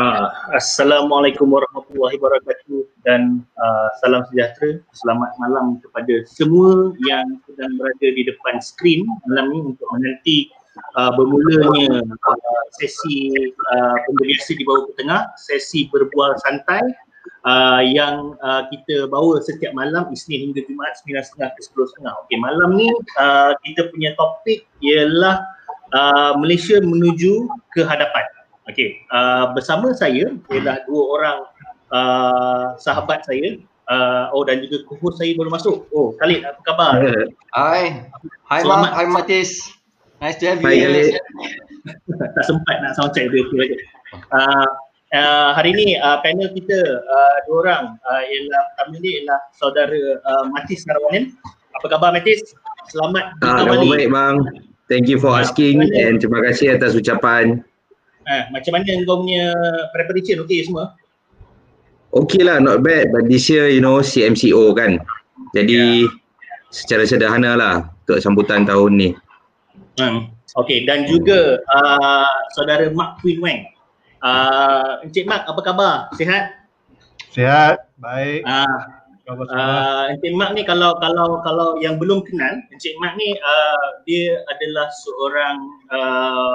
Uh, Assalamualaikum warahmatullahi wabarakatuh dan uh, salam sejahtera. Selamat malam kepada semua yang sedang berada di depan skrin malam ini untuk menanti uh, bermulanya uh, sesi uh, pembiasa di bawah tengah, sesi berbual santai uh, yang uh, kita bawa setiap malam Isnin hingga Jumaat 9.30 ke 10.30. Okey, malam ni uh, kita punya topik ialah uh, Malaysia menuju ke hadapan. Okey, uh, bersama saya ialah dua orang uh, sahabat saya. Uh, oh dan juga co saya baru masuk. Oh, Khalid apa khabar? Hai. Hai Mak, hai Matis. Nice to have you. Hai tak sempat nak sound check dia tu lagi. Uh, uh, hari ni uh, panel kita uh, dua orang uh, ialah pertama ni ialah saudara uh, Matis Narawanan. Apa khabar Matis? Selamat ah, kembali. baik bang. Thank you for asking uh, and terima kasih atas ucapan. Ha, macam mana kau punya preparation okey semua? Okay lah, not bad. But this year, you know, CMCO kan. Jadi, yeah. secara sederhana lah untuk sambutan tahun ni. Hmm. Okay, dan juga uh, saudara Mark Queen Wang. Uh, Encik Mark, apa khabar? Sihat? Sihat, baik. Uh, uh, Encik Mark ni kalau kalau kalau yang belum kenal, Encik Mark ni uh, dia adalah seorang uh,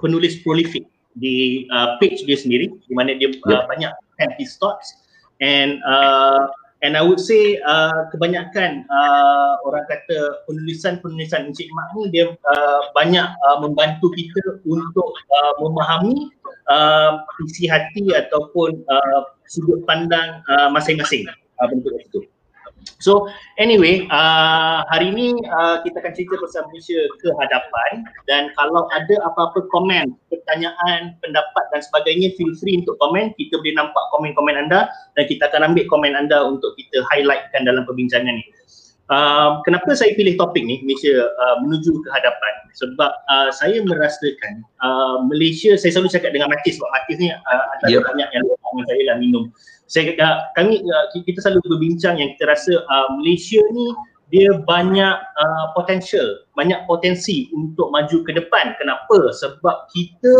penulis prolific di uh, page dia sendiri di mana dia uh, banyak have his thoughts and uh, and I would say uh, kebanyakan uh, orang kata penulisan-penulisan Encik Mak ni dia uh, banyak uh, membantu kita untuk uh, memahami uh, isi hati ataupun uh, sudut pandang uh, masing-masing uh, bentuk itu. So anyway, uh, hari ini uh, kita akan cerita pasal Malaysia ke hadapan dan kalau ada apa-apa komen, pertanyaan, pendapat dan sebagainya feel free untuk komen. Kita boleh nampak komen-komen anda dan kita akan ambil komen anda untuk kita highlightkan dalam perbincangan ni. Uh, kenapa saya pilih topik ni Malaysia uh, menuju ke hadapan? Sebab uh, saya merasakan uh, Malaysia, saya selalu cakap dengan Matis sebab Matis ni uh, ada yep. banyak yang dengan saya lah minum saya uh, kami uh, kita selalu berbincang yang kita rasa uh, Malaysia ni dia banyak uh, potential, banyak potensi untuk maju ke depan. Kenapa? Sebab kita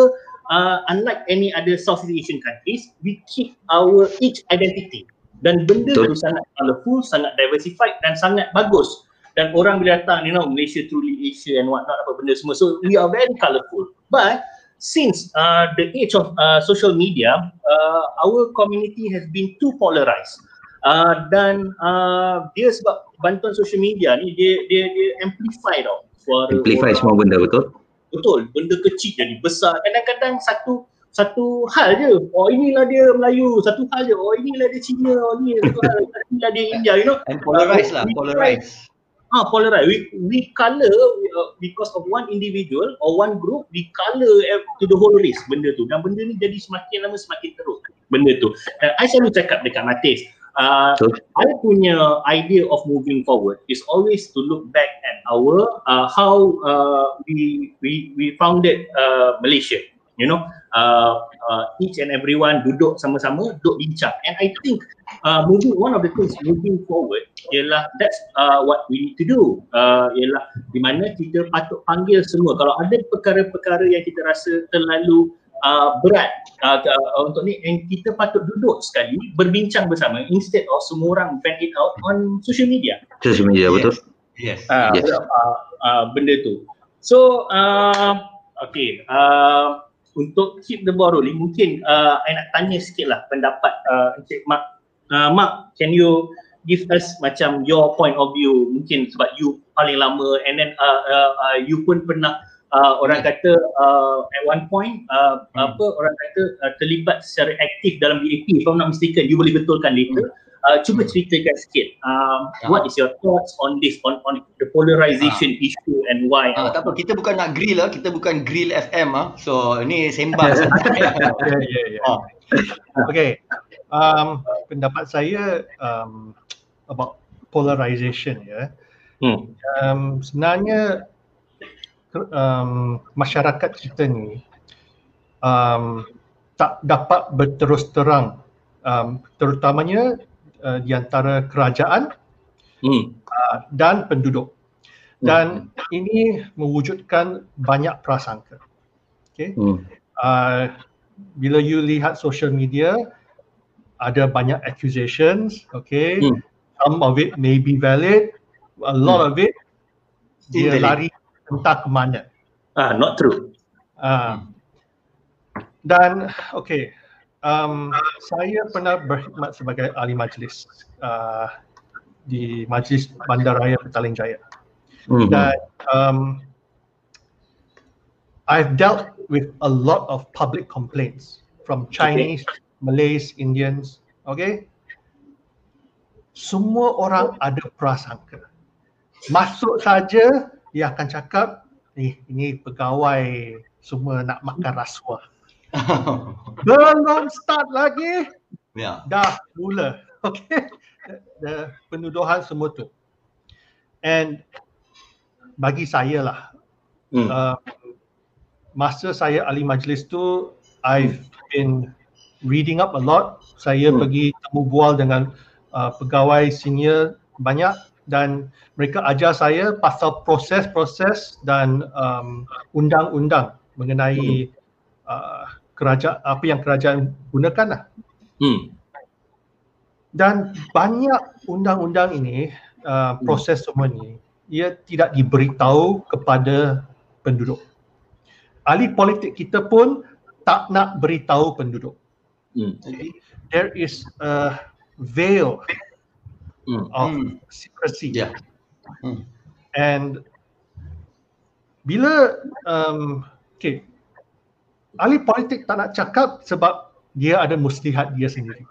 uh, unlike any other Southeast Asian countries, we keep our each identity. Dan benda Betul. tu sangat colourful, sangat diversified dan sangat bagus. Dan orang bila datang, you know, Malaysia truly Asia and what not apa benda semua. So we are very colourful. But since uh, the age of uh, social media, uh, our community has been too polarized. Uh, dan uh, dia sebab bantuan social media ni dia dia dia amplify tau. Suara amplify orang. semua benda betul? Betul. Benda kecil jadi besar. Kadang-kadang satu satu hal je. Oh inilah dia Melayu. Satu hal je. Oh inilah dia Cina. Oh ini inilah dia India you know. And polarize uh, lah polarize ah polarized we we color uh, because of one individual or one group we color to the whole race benda tu. Dan benda ni jadi semakin lama semakin teruk benda tu. Dan I selalu cakap dekat Matis uh, I punya idea of moving forward is always to look back at our uh, how uh, we we we founded uh, Malaysia you know uh, uh, each and everyone duduk sama-sama duduk bincang. And i think uh, moving one of the things moving forward ialah that's uh, what we need to do. Uh, ialah di mana kita patut panggil semua. Kalau ada perkara-perkara yang kita rasa terlalu uh, berat uh, uh, untuk ni and kita patut duduk sekali berbincang bersama instead of semua orang vent it out on social media. Social media yes. betul? Yes, uh, yes. Uh, uh, benda tu. So uh, okay uh, untuk keep the ball rolling mungkin uh, I nak tanya sikit lah pendapat uh, Encik Mak uh, Mak can you give us macam your point of view mungkin sebab you paling lama and then uh, uh, uh, you pun pernah uh, orang kata uh, at one point uh, hmm. apa orang kata uh, terlibat secara aktif dalam BAP if I'm not mistaken you boleh betulkan later hmm. Uh, cuba ceritakan sikit um, uh. what is your thoughts on this on on the polarization uh. issue and why? Uh, tak apa kita bukan nak grill lah kita bukan grill FM ah. So ini sembang. Ya ya ya. Okay um, pendapat saya um, about polarization ya. Hmm. um, sebenarnya um, masyarakat kita ni um, tak dapat berterus terang. Um, terutamanya uh, di antara kerajaan hmm. uh, dan penduduk. Dan hmm. ini mewujudkan banyak prasangka. Okay. Hmm. Uh, bila you lihat social media ada banyak accusations okay hmm. some of it may be valid a lot hmm. of it dia Invalid. lari entah ke mana ah not true ah dan okay um, saya pernah berkhidmat sebagai ahli majlis uh, di Majlis Bandaraya Petaling Jaya. Mm-hmm. Dan um, I've dealt with a lot of public complaints from Chinese, okay. Malays, Indians. Okay, semua orang ada prasangka. Masuk saja dia akan cakap, ni ini pegawai semua nak makan rasuah. Belum start lagi, yeah. dah mula. Okay, the penuduhan semua tu. And bagi saya lah, hmm. uh, masa saya ahli majlis tu, I've been reading up a lot. Saya hmm. pergi temu bual dengan uh, pegawai senior banyak dan mereka ajar saya pasal proses-proses dan um, undang-undang mengenai hmm. uh, kerajaan apa yang kerajaan gunakan lah. Hmm. Dan banyak undang-undang ini, uh, hmm. proses semua ni, ia tidak diberitahu kepada penduduk. Ahli politik kita pun tak nak beritahu penduduk. Hmm. Jadi, there is a veil hmm. of hmm. secrecy. Yeah. Hmm. And bila um, okay, ahli politik tak nak cakap sebab dia ada muslihat dia sendiri.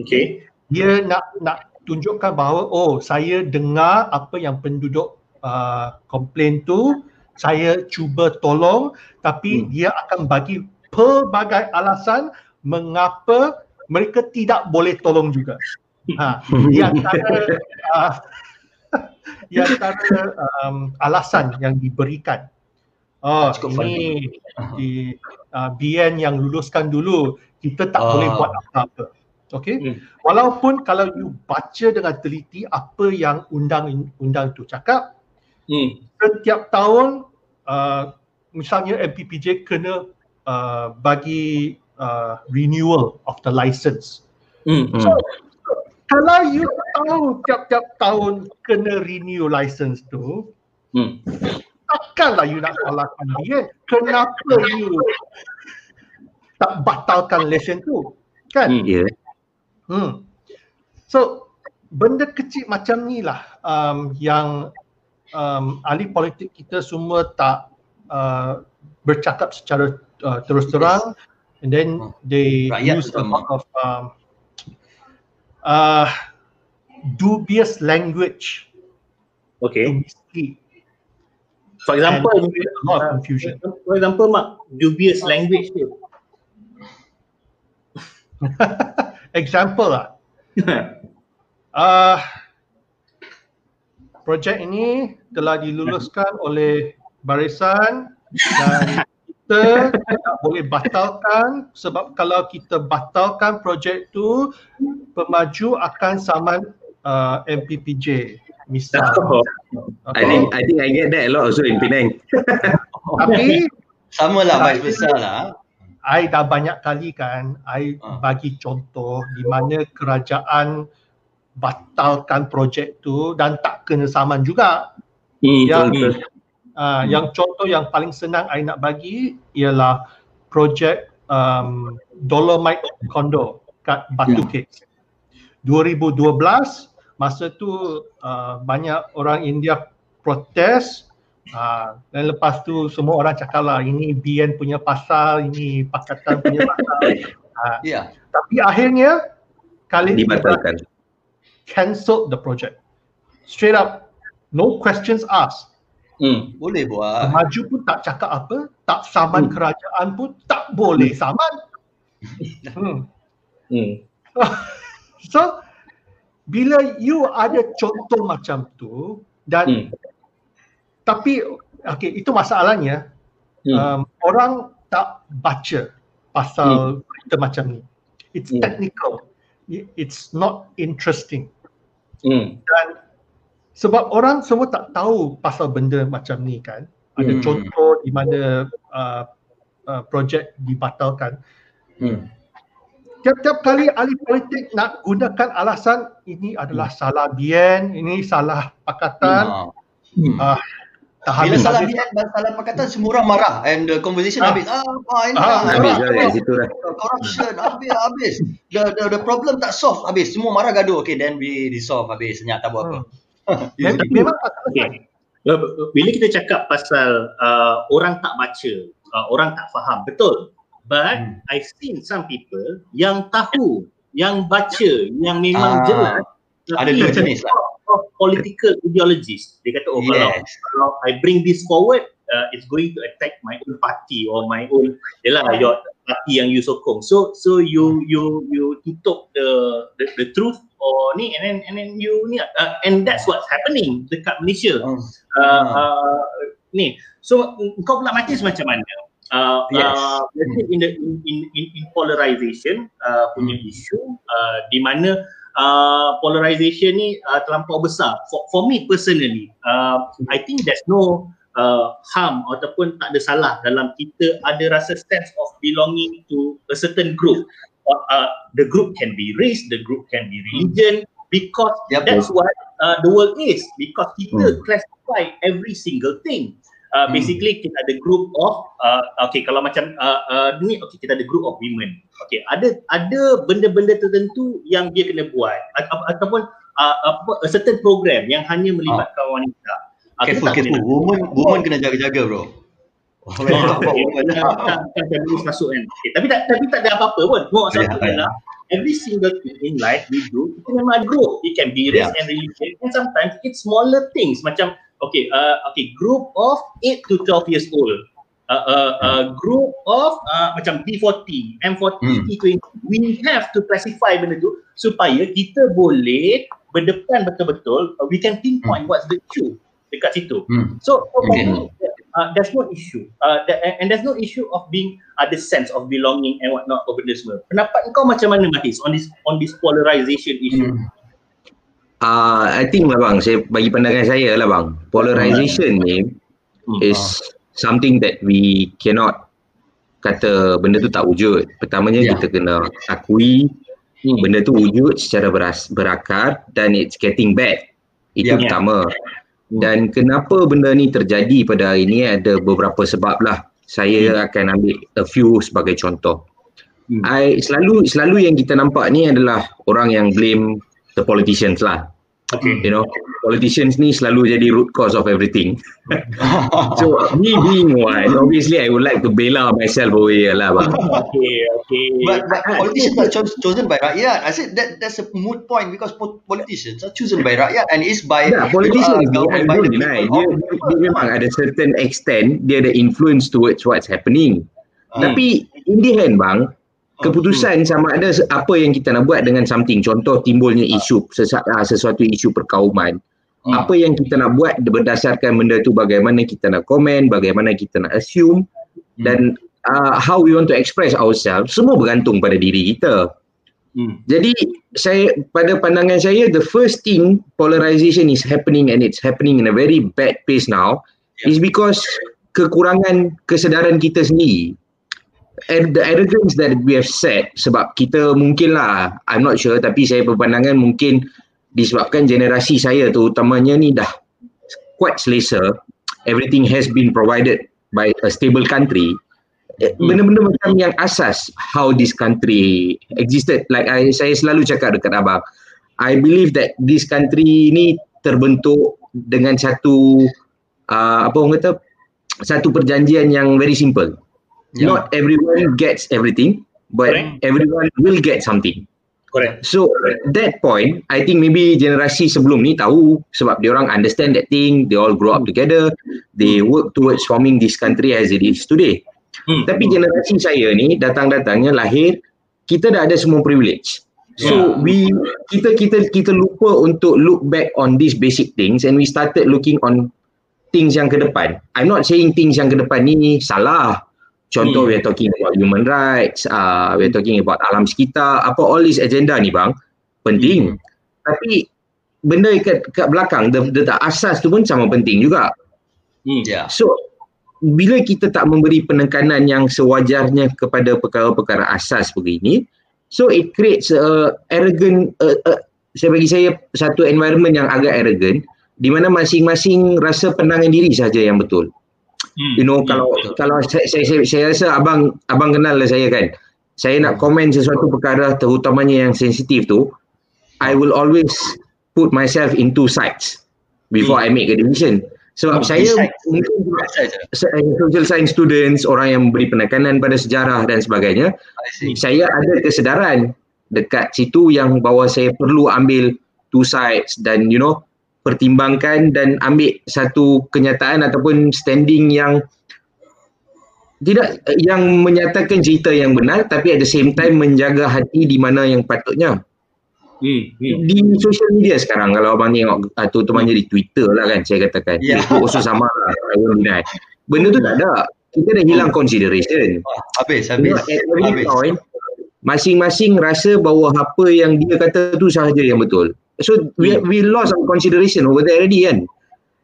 Okay. Dia nak nak tunjukkan bahawa oh saya dengar apa yang penduduk uh, komplain tu, saya cuba tolong tapi hmm. dia akan bagi pelbagai alasan mengapa mereka tidak boleh tolong juga. Ha, yang antara uh, yang antara um, alasan yang diberikan Oh, Cukup ini di uh, BN yang luluskan dulu kita tak uh. boleh buat apa-apa. Okay. Hmm. Walaupun kalau you baca dengan teliti apa yang undang-undang tu cakap, hmm. setiap tahun uh, misalnya MPPJ kena uh, bagi uh, renewal of the license. Hmm. So, kalau you tahu tiap-tiap tahun kena renew license tu, hmm takkanlah you nak salahkan dia. Kenapa you tak batalkan lesen tu? Kan? Hmm. Yeah. Hmm. So, benda kecil macam ni lah um, yang um, ahli politik kita semua tak uh, bercakap secara uh, terus terang and then hmm. they Rakyat use a lot of um, uh, dubious language okay. to mislead For example, and a lot of confusion. For example, Mark, dubious language tu. example lah. uh, projek ini telah diluluskan oleh barisan dan kita tak boleh batalkan sebab kalau kita batalkan projek tu pemaju akan saman uh, MPPJ misal. Oh. Okay. I think I think I get that a lot also in Penang. Tapi sama lah vice versa lah. I dah banyak kali kan, I uh. bagi contoh di mana kerajaan batalkan projek tu dan tak kena saman juga. Hmm, yang uh, hmm. yang contoh yang paling senang I nak bagi ialah projek um, Dolomite Condo kat Batu yeah. Cakes. 2012 masa tu uh, banyak orang India protes uh, dan lepas tu semua orang cakap lah ini BN punya pasal, ini Pakatan punya pasal. Uh, yeah. Tapi akhirnya kali ini dibatalkan. Cancel the project. Straight up, no questions asked. Hmm, boleh buat. Maju pun tak cakap apa, tak saman hmm. kerajaan pun tak boleh hmm. saman. hmm. Hmm. so, bila you ada contoh macam tu dan hmm. tapi okey itu masalahnya hmm. um, orang tak baca pasal hmm. berita macam ni it's hmm. technical it's not interesting hmm. dan sebab orang semua tak tahu pasal benda macam ni kan ada hmm. contoh di mana uh, uh, projek dibatalkan Hmm. Tiap-tiap kali ahli politik nak gunakan alasan ini adalah hmm. salah bien, ini salah pakatan. Hmm. Uh, Bila salah bien dan salah pakatan semua orang marah and the conversation ah. habis. Ah, ah ini ah, habis lah dari situ lah. Corruption habis habis. The, the the problem tak solve habis. Semua marah gaduh. Okay then we resolve habis. Senyap tak buat apa. Hmm. Memang okay. Bila kita cakap pasal uh, orang tak baca, uh, orang tak faham, betul. But hmm. I've seen some people yang tahu, yang baca, yang memang uh, jelas. Ada dua jenis lah. Political ideologies. Dia kata, oh yes. kalau, kalau I bring this forward, uh, it's going to attack my own party or my own, yalah, your party yang you sokong. So, so you you you tutup the the, the truth or ni and then and then you ni uh, and that's what's happening dekat Malaysia. Uh, uh, uh, ni. So kau pula mati macam mana? Uh, yes. uh, in the in in in polarization uh, punya hmm. isu uh, di mana uh, polarization ni uh, terlampau besar for, for me personally uh, i think there's no uh, harm ataupun tak ada salah dalam kita ada rasa sense of belonging to a certain group uh, uh, the group can be race the group can be religion because yep. that's what uh, the world is because kita hmm. classify every single thing uh, hmm. basically kita ada group of uh, okay kalau macam uh, uh, ni okay kita ada group of women. Okay ada ada benda-benda tertentu yang dia kena buat. Ataupun uh, apa a certain program yang hanya melibatkan oh. wanita. Uh, careful careful. woman woman kena jaga-jaga bro. Tapi tak tapi tak ada apa-apa pun. Mau satu adalah every single thing in life we do kita memang grow. It can be race yeah. and religion. And sometimes it's smaller things. Macam okay, uh, okay, group of 8 to 12 years old. Uh, uh, uh, group of uh, macam B40, M40, hmm. T20. We have to classify benda tu supaya kita boleh berdepan betul-betul. Uh, we can pinpoint hmm. what's the issue dekat situ. Hmm. So, for okay. me, uh, there's no issue. Uh, that, and there's no issue of being uh, the sense of belonging and whatnot for benda semua. Pendapat kau macam mana, Matis, on this on this polarization issue? Hmm. Uh, I think lah bang, saya bagi pandangan saya lah bang, polarization ni hmm. is something that we cannot kata benda tu tak wujud. Pertamanya yeah. kita kena akui hmm. benda tu wujud secara beras, berakar dan it's getting bad. Itu yeah. pertama. Hmm. Dan kenapa benda ni terjadi pada hari ni ada beberapa sebab lah. Saya hmm. akan ambil a few sebagai contoh. Hmm. I, selalu selalu yang kita nampak ni adalah orang yang blame the politicians lah. Okay. You know, politicians ni selalu jadi root cause of everything. so me being one, obviously I would like to bela myself over here lah. Bang. Okay, okay. But, but politicians are cho- chosen by rakyat. I said that that's a moot point because politicians are chosen by rakyat and is by yeah, politicians. Uh, I don't deny. Dia, dia, dia memang ada certain extent dia ada influence towards what's happening. Hmm. Tapi in the end bang, keputusan sama ada apa yang kita nak buat dengan something contoh timbulnya isu ah, sesuatu isu perkauman hmm. apa yang kita nak buat berdasarkan benda tu bagaimana kita nak komen bagaimana kita nak assume hmm. dan uh, how we want to express ourselves semua bergantung pada diri kita hmm. jadi saya pada pandangan saya the first thing polarization is happening and it's happening in a very bad pace now yeah. is because kekurangan kesedaran kita sendiri the arrogance that we have set sebab kita mungkin lah I'm not sure tapi saya berpandangan mungkin disebabkan generasi saya tu utamanya ni dah quite selesa. Everything has been provided by a stable country. Eh, hmm. benda-benda macam yang asas how this country existed. Like I, saya selalu cakap dekat abang I believe that this country ni terbentuk dengan satu uh, apa orang kata satu perjanjian yang very simple yeah. not everyone gets everything but Correct. everyone will get something Correct. So that point, I think maybe generasi sebelum ni tahu sebab dia orang understand that thing, they all grow up together, they hmm. work towards forming this country as it is today. Hmm. Tapi generasi saya ni datang-datangnya lahir, kita dah ada semua privilege. So yeah. we kita kita kita lupa untuk look back on these basic things and we started looking on things yang ke depan. I'm not saying things yang ke depan ni salah. Contoh hmm. we're talking about human rights, uh, we're talking about alam sekitar, apa all this agenda ni bang, penting. Hmm. Tapi benda kat, kat belakang, the, the, the asas tu pun sama penting juga. Hmm. Yeah. So bila kita tak memberi penekanan yang sewajarnya kepada perkara-perkara asas begini so it creates a arrogant uh, uh, saya bagi saya satu environment yang agak arrogant di mana masing-masing rasa penangan diri saja yang betul hmm. you know kalau hmm. kalau saya, saya, saya, saya rasa abang abang kenal lah saya kan. Saya nak komen sesuatu perkara terutamanya yang sensitif tu I will always put myself into sides before hmm. I make a decision. Sebab oh, saya mungkin social science students, orang yang beri penekanan pada sejarah dan sebagainya, saya ada kesedaran dekat situ yang bahawa saya perlu ambil two sides dan you know pertimbangkan dan ambil satu kenyataan ataupun standing yang tidak yang menyatakan cerita yang benar tapi at the same time menjaga hati di mana yang patutnya. Hmm, hmm. Di social media sekarang kalau abang tengok uh, tu teman jadi Twitter lah kan saya katakan. Yeah. Facebook also sama lah. Benda tu tak ada. Kita dah hilang consideration. Habis, habis. habis. Point, masing-masing rasa bahawa apa yang dia kata tu sahaja yang betul. So we, hmm. we lost our consideration over there already kan.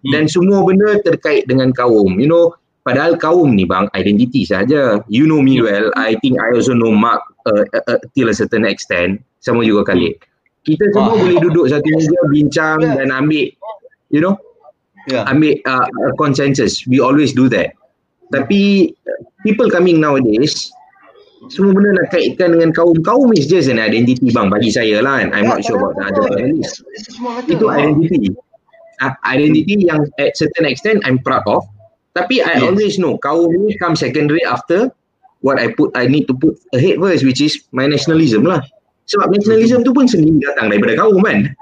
Hmm. Dan semua benda terkait dengan kaum. You know, padahal kaum ni bang, identiti sahaja. You know me well. I think I also know Mark uh, uh, uh, till a certain extent. Sama juga Khalid. Hmm kita semua ah. boleh duduk satu meja bincang yeah. dan ambil you know yeah. ambil uh, consensus we always do that tapi people coming nowadays semua benda nak kaitkan dengan kaum kaum is just an identity bang bagi saya lah kan I'm not sure about the other panelists itu identity uh, identity yang at certain extent I'm proud of tapi I yes. always know kaum ni come secondary after what I put I need to put ahead first which is my nationalism lah sebab nationalism tu pun sendiri datang daripada kaum kan.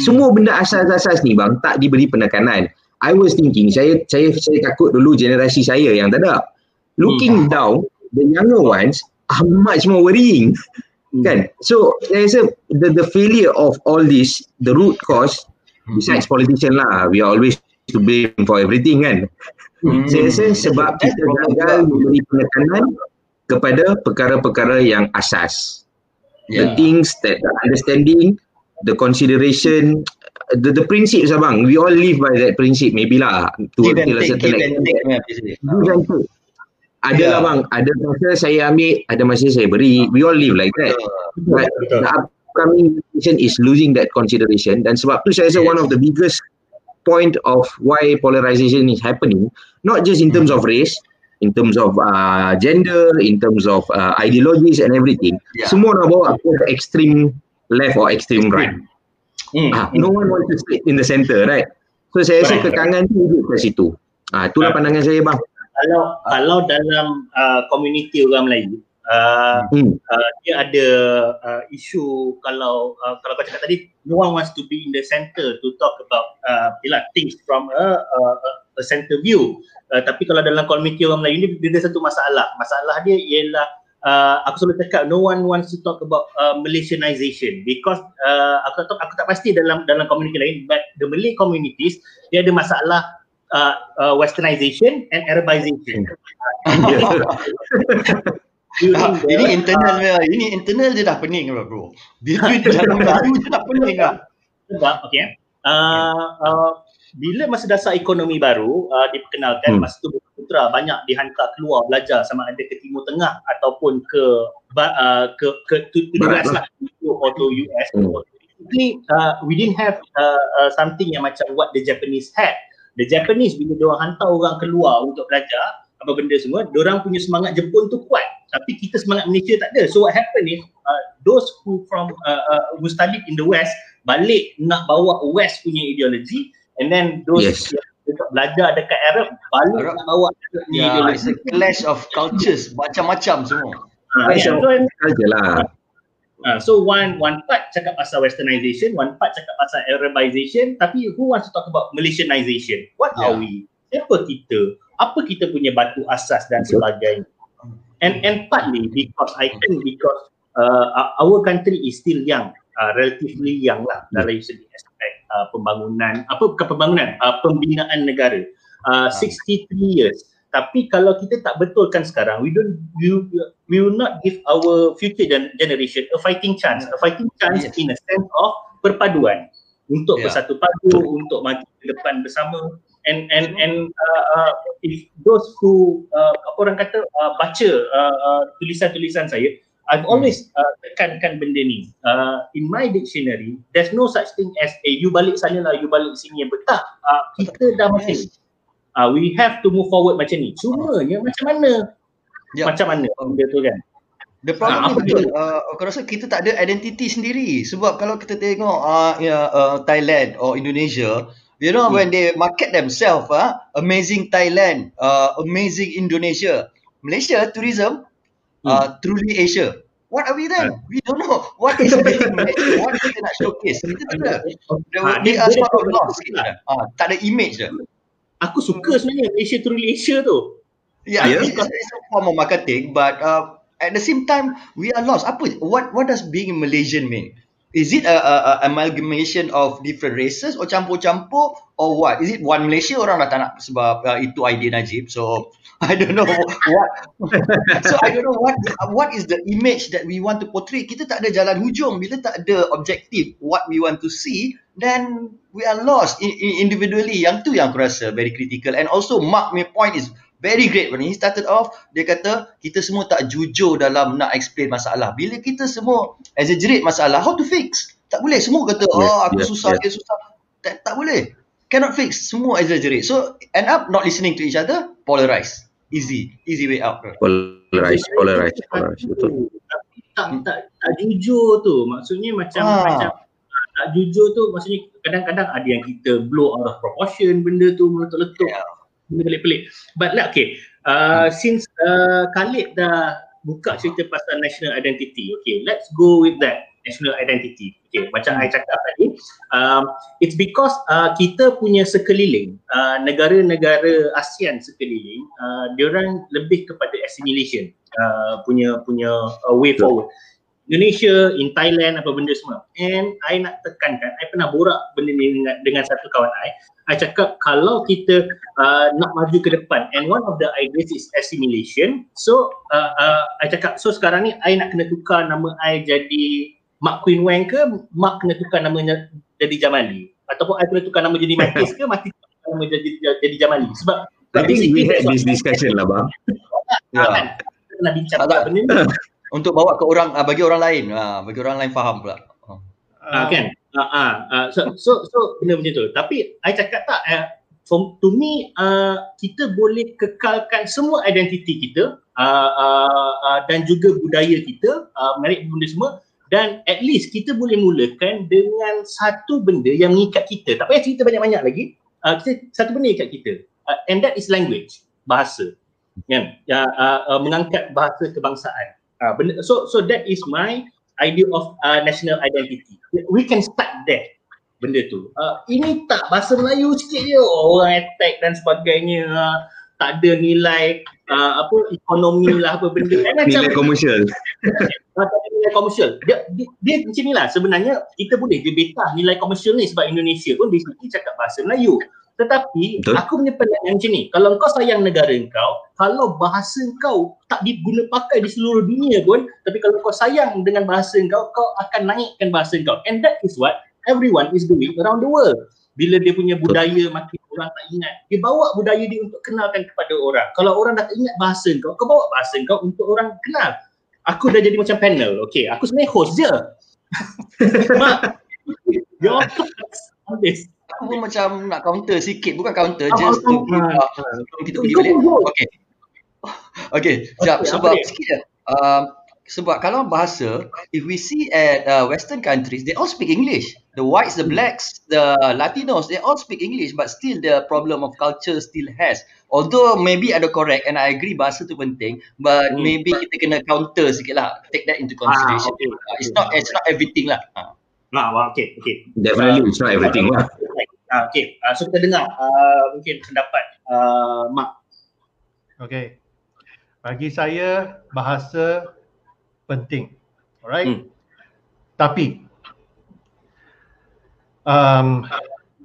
Semua benda asas-asas ni bang tak diberi penekanan. I was thinking, saya saya saya takut dulu generasi saya yang tak ada. Looking hmm. down, the younger ones are much more worrying. Hmm. Kan? So, saya rasa the, the failure of all this, the root cause, hmm. besides politician lah, we are always to blame for everything kan. Hmm. Saya rasa sebab kita gagal memberi penekanan kepada perkara-perkara yang asas yeah. the things that the understanding the consideration the the principles abang we all live by that principle maybe lah to give a certain extent ada yeah. lah bang ada masa saya ambil ada masa saya beri we all live like that but the upcoming generation is losing that consideration dan sebab tu saya rasa one of the biggest point of why polarization is happening not just in terms of race in terms of uh, gender, in terms of uh, ideologies and everything. Yeah. Semua nak bawa ke extreme left or extreme right. Mm. Ah, no one wants to sit in the center, right? So saya rasa kekangan tu duduk kat situ. Ah, itulah right. pandangan saya bang. Kalau kalau dalam uh, community orang Melayu, uh, hmm. uh, dia ada uh, isu kalau uh, kalau kau cakap tadi, no one wants to be in the center to talk about uh, things from a, a, a center view. Uh, tapi kalau dalam komuniti orang Melayu ni dia ada satu masalah. Masalah dia ialah uh, aku selalu cakap no one wants to talk about uh, Malaysianization because uh, aku tak aku tak pasti dalam dalam komuniti lain but the Malay communities dia ada masalah uh, uh, westernization and Arabization. Ah, ini internal uh, ini internal dia dah pening lah bro. Dia tu dalam Melayu dia dah pening lah. Sebab okay. Uh, uh, bila masa dasar ekonomi baru uh, diperkenalkan hmm. masa tu putra banyak dihantar keluar belajar sama ada ke timur tengah ataupun ke uh, ke ke to, to US lah atau US hmm. ini uh, we didn't have uh, uh, something yang macam what the Japanese had the Japanese bila dia hantar orang keluar untuk belajar apa benda semua orang punya semangat Jepun tu kuat tapi kita semangat Malaysia tak ada so what happened is uh, those who from uh, uh, who studied in the west balik nak bawa west punya ideologi And then those yes. dekat belajar dekat Arab balik Arab. bawa yeah, it's a clash of cultures macam-macam semua. Ha, yeah. so, culture lah. Uh, so one one part cakap pasal westernization, one part cakap pasal Arabization, tapi who wants to talk about Malaysianization? What yeah. are we? Siapa kita? Apa kita punya batu asas dan sebagainya? And and partly because I think because uh, our country is still young, uh, relatively young lah dari segi aspek uh, pembangunan apa bukan pembangunan uh, pembinaan negara uh, 63 ah. years tapi kalau kita tak betulkan sekarang we don't we, we will not give our future generation a fighting chance. A fighting chance yes. in a sense of perpaduan. Untuk yeah. bersatu padu untuk maju ke depan bersama. And and and uh, uh, if those who uh, orang kata uh, baca uh, uh, tulisan-tulisan saya I've hmm. always uh, tekankan benda ni. Uh, in my dictionary there's no such thing as a you balik sana lah you balik sini. Yang betul uh, kita dah ni uh, we have to move forward macam ni cuma ya macam mana ya. macam mana benda tu kan The problem ha, betul. Uh, aku rasa kita tak ada identiti sendiri. Sebab kalau kita tengok uh, ya, uh, Thailand or Indonesia, You know hmm. when they market themselves, ah, uh, amazing Thailand, uh, amazing Indonesia, Malaysia tourism, hmm. uh, truly Asia. What are we then? Uh. We don't know. What is amazing Malaysia? What kita nak showcase? Kita tak ada. Ha, we are sort of lost. Ah, tak ada image je. Aku suka sebenarnya Malaysia truly Asia tu. Yeah, yeah. It's, it's a form of marketing, but uh, at the same time, we are lost. Apa? What What does being a Malaysian mean? is it a, a, a amalgamation of different races or campur-campur or what? Is it one Malaysia orang dah tak nak sebab uh, itu idea Najib. So I don't know what. so I don't know what what is the image that we want to portray. Kita tak ada jalan hujung bila tak ada objektif what we want to see then we are lost in, in individually. Yang tu yang aku rasa very critical. And also Mark my point is very great. When he started off dia kata kita semua tak jujur dalam nak explain masalah. Bila kita semua exaggerate masalah how to fix? Tak boleh. Semua kata oh yeah, aku yeah, susah yeah. dia susah. Tak, tak boleh. Cannot fix. Semua exaggerate. So end up not listening to each other polarize. Easy. Easy way out. Polarize polarize polarize. Betul. Tak, tak, tak jujur tu. Maksudnya macam ha. macam tak jujur tu maksudnya kadang-kadang ada yang kita blow out of proportion benda tu meletup-letup yeah benda pelik-pelik. But lah, okay. Uh, hmm. Since uh, Khalid dah buka cerita pasal national identity, okay, let's go with that national identity. Okay, macam hmm. I cakap tadi, um, it's because uh, kita punya sekeliling, uh, negara-negara ASEAN sekeliling, uh, diorang lebih kepada assimilation uh, punya punya uh, way forward. Indonesia, in Thailand, apa benda semua. And I nak tekankan, I pernah borak benda ni dengan, dengan satu kawan I. I cakap kalau kita uh, nak maju ke depan and one of the ideas is assimilation. So, uh, uh, I cakap, so sekarang ni I nak kena tukar nama I jadi Mark Queen Wang ke Mark kena tukar namanya jadi Jamali? Ataupun I kena tukar nama jadi Matis ke Matis tukar nama jadi, jadi Jamali? Sebab I think we had this discussion lah bang. Ya. Kan? Kita kena bincang benda ni untuk bawa ke orang uh, bagi orang lain. Uh, bagi orang lain faham pula. Uh, uh, kan? Uh, uh, uh, so so so benda macam tu. Tapi i cakap tak uh, for, to me uh, kita boleh kekalkan semua identiti kita uh, uh, uh, dan juga budaya kita uh, menarik benda semua dan at least kita boleh mulakan dengan satu benda yang mengikat kita. Tak payah cerita banyak-banyak lagi. Uh, kita, satu benda yang mengikat kita. Uh, and that is language bahasa. Kan? Ya uh, uh, mengangkat bahasa kebangsaan Uh, benda, so so that is my idea of uh, national identity. We can start there benda tu. Uh, ini tak bahasa Melayu sikit je orang attack dan sebagainya. Uh, tak ada nilai uh, apa ekonomi lah apa benda. Eh, nilai komersial. tak ada nilai komersial. Dia, dia, dia macam ni lah sebenarnya kita boleh debata nilai komersial ni sebab Indonesia pun basically cakap bahasa Melayu. Tetapi Betul. aku punya pandangan macam ni. Kalau kau sayang negara kau, kalau bahasa kau tak diguna pakai di seluruh dunia pun, tapi kalau kau sayang dengan bahasa kau, kau akan naikkan bahasa kau. And that is what everyone is doing around the world. Bila dia punya budaya makin orang tak ingat, dia bawa budaya dia untuk kenalkan kepada orang. Kalau orang dah tak ingat bahasa kau, kau bawa bahasa kau untuk orang kenal. Aku dah jadi macam panel. Okay, aku sebenarnya host je. Mak, your habis. Aku pun macam nak counter sikit. Bukan counter ah, just to uh, kita pergi balik. okey okey jap sebab sikit je. Uh, sebab kalau bahasa if we see at uh, western countries they all speak english. The whites the blacks the latinos they all speak english. But still the problem of culture still has. Although maybe ada correct and i agree bahasa tu penting but hmm. maybe kita kena counter sikit lah. Take that into consideration. Ah, okay. uh, it's not it's not everything lah. Uh. Nah, well, okay, okay. Definitely, uh, it's not everything lah. Uh, okay, uh, so kita dengar uh, mungkin pendapat uh, Mak. Okay, bagi saya bahasa penting, alright. Hmm. Tapi um,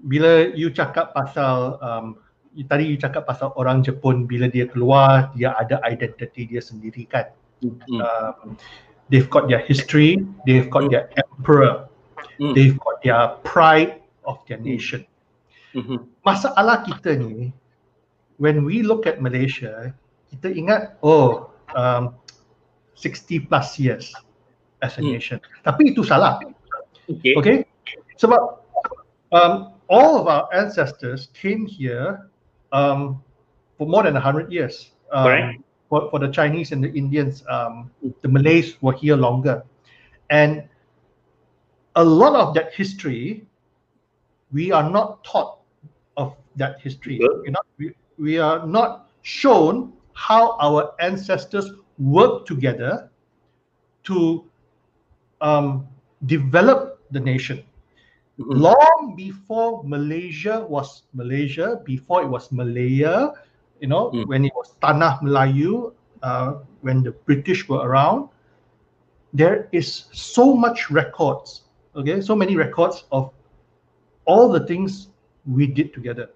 bila you cakap pasal um, tadi you cakap pasal orang Jepun bila dia keluar dia ada identiti dia sendiri kan. Hmm. Um, they've got their history, they've got hmm. their emperor, hmm. they've got their pride of their nation. Mm-hmm. Masalah kita ni, when we look at Malaysia, kita ingat, oh, um, 60 plus years as a mm. nation. Tapi itu salah. Okay. okay? Sebab um, all of our ancestors came here um, for more than 100 years. Um, for, for the Chinese and the Indians, um, the Malays were here longer. And a lot of that history, we are not taught of that history. We're not, we, we are not shown how our ancestors worked together to um, develop the nation. Mm-hmm. Long before Malaysia was Malaysia, before it was Malaya, you know, mm. when it was Tanah Melayu, uh, when the British were around, there is so much records, okay, so many records of all the things we did together.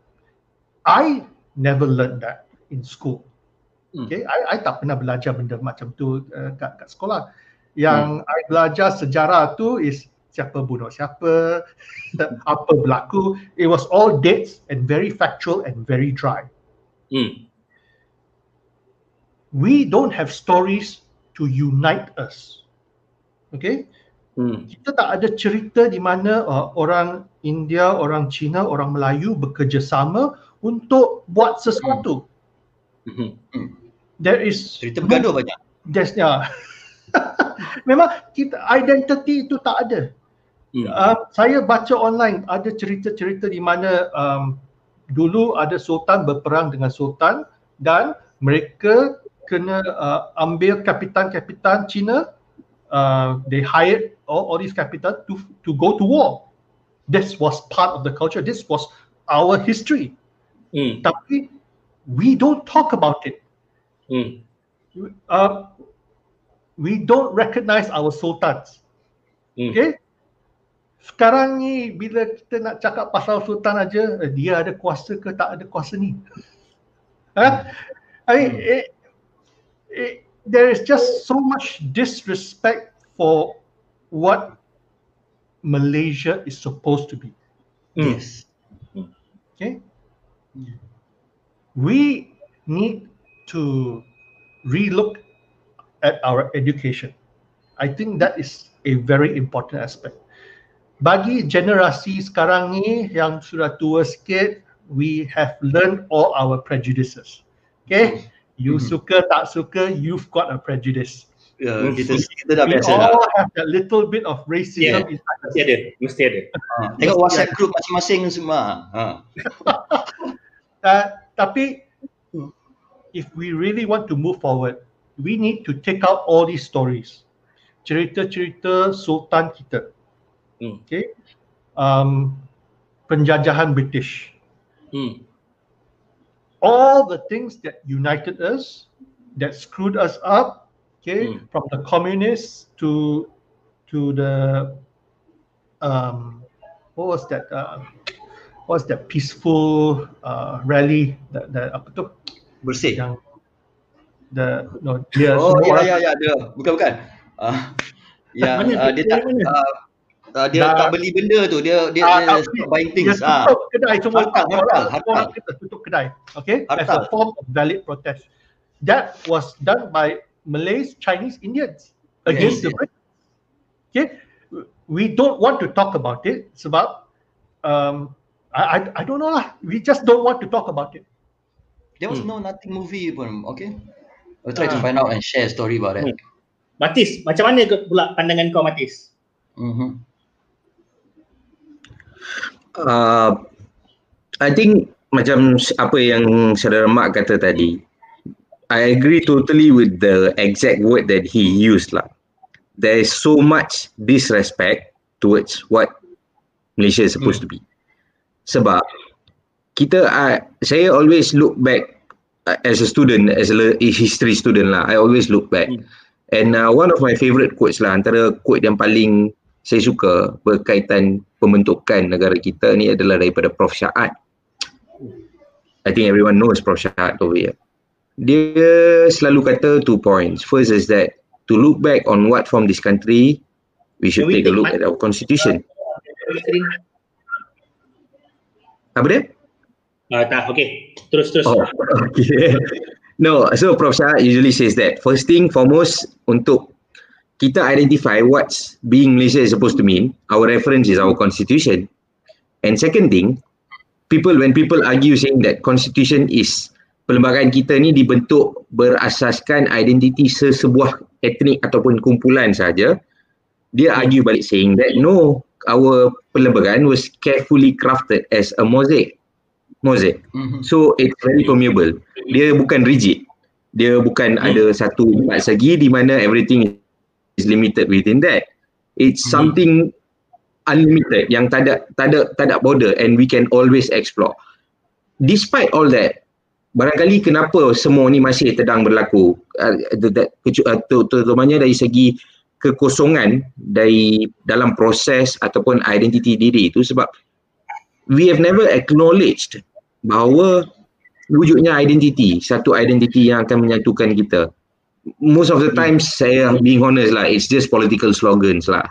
I never learned that in school. Mm. Okay, I, I tak pernah belajar benda macam tu uh, kat, kat sekolah. Yang mm. I belajar sejarah tu is siapa bunuh siapa, apa berlaku. It was all dates and very factual and very dry. Mm. We don't have stories to unite us. Okay? Hmm. Kita tak ada cerita di mana uh, orang India, orang Cina, orang Melayu bekerjasama untuk buat sesuatu. Hmm. Hmm. There is cerita bergaduh banyak. There's yeah. Memang kita identity itu tak ada. Hmm. Uh, saya baca online ada cerita-cerita di mana um, dulu ada sultan berperang dengan sultan dan mereka kena uh, ambil kapitan-kapitan Cina uh, they hired all, all these capital to to go to war. This was part of the culture. This was our history. Mm. tapi we don't talk about it. Mm. uh, we don't recognize our sultans. Mm. okay? Sekarang ni bila kita nak cakap pasal sultan aja eh, dia ada kuasa ke tak ada kuasa ni? Ha? I mean it, it, there is just so much disrespect for what malaysia is supposed to be hmm. yes okay we need to relook at our education i think that is a very important aspect bagi generasi sekarang ni yang sudah tua sikit, we have learned all our prejudices. Okay? You mm-hmm. suka tak suka, you've got a prejudice. Yeah, kita, kita dah biasa have that little bit of racism yeah, Mesti ada, mesti ada. Ha, tengok WhatsApp group masing-masing semua. Ha. uh, tapi, if we really want to move forward, we need to take out all these stories. Cerita-cerita Sultan kita. Hmm. Okay. Um, penjajahan British. Hmm. All the things that united us, that screwed us up, okay, hmm. from the communists to to the um, what was that? Uh, what was that peaceful uh, rally? That that apa tu? Bersih. Yang the no dia oh ya ya ya dia bukan bukan uh, yang uh, dia tak uh, Uh, dia dah, tak beli benda tu dia dia, uh, dia stop buying things ah tutup kedai semua harta harta harta kita tutup kedai okay harta. as a form of valid protest that was done by Malays Chinese Indians against yes, the British okay we don't want to talk about it sebab um I, I I don't know lah we just don't want to talk about it there was hmm. no nothing movie pun okay I'll try uh, to find out and share a story about it. Hmm. Matis, macam mana pula pandangan kau Matis? Mm-hmm. Uh, I think macam apa yang saudara Mak kata tadi, I agree totally with the exact word that he used lah. There is so much disrespect towards what Malaysia is supposed hmm. to be. Sebab kita, uh, saya always look back uh, as a student, as a history student lah. I always look back. Hmm. And uh, one of my favourite quotes lah, antara quote yang paling saya suka berkaitan pembentukan negara kita ni adalah daripada Prof. Syaad. I think everyone knows Prof. Syaad over here. Dia selalu kata two points. First is that to look back on what formed this country, we should take a look at our constitution. Apa dia? Uh, tak, okay. Terus, terus. Oh, okay. No, so Prof. Shah usually says that first thing foremost untuk kita identify what's being Malaysia is supposed to mean, our reference is our constitution. And second thing, people when people argue saying that constitution is perlembagaan kita ni dibentuk berasaskan identiti sesebuah etnik ataupun kumpulan saja, dia argue balik saying that no, our perlembagaan was carefully crafted as a mosaic mosaic. Mm-hmm. So it's very permeable. Dia bukan rigid. Dia bukan mm-hmm. ada satu empat segi di mana everything is limited within that. It's mm-hmm. something unlimited yang tak ada tak ada tak ada border and we can always explore. Despite all that, barangkali kenapa semua ni masih sedang berlaku uh, that, uh, terutamanya dari segi kekosongan dari dalam proses ataupun identiti diri itu sebab we have never acknowledged bahawa wujudnya identiti, satu identiti yang akan menyatukan kita. Most of the time saya being honest lah, it's just political slogans lah.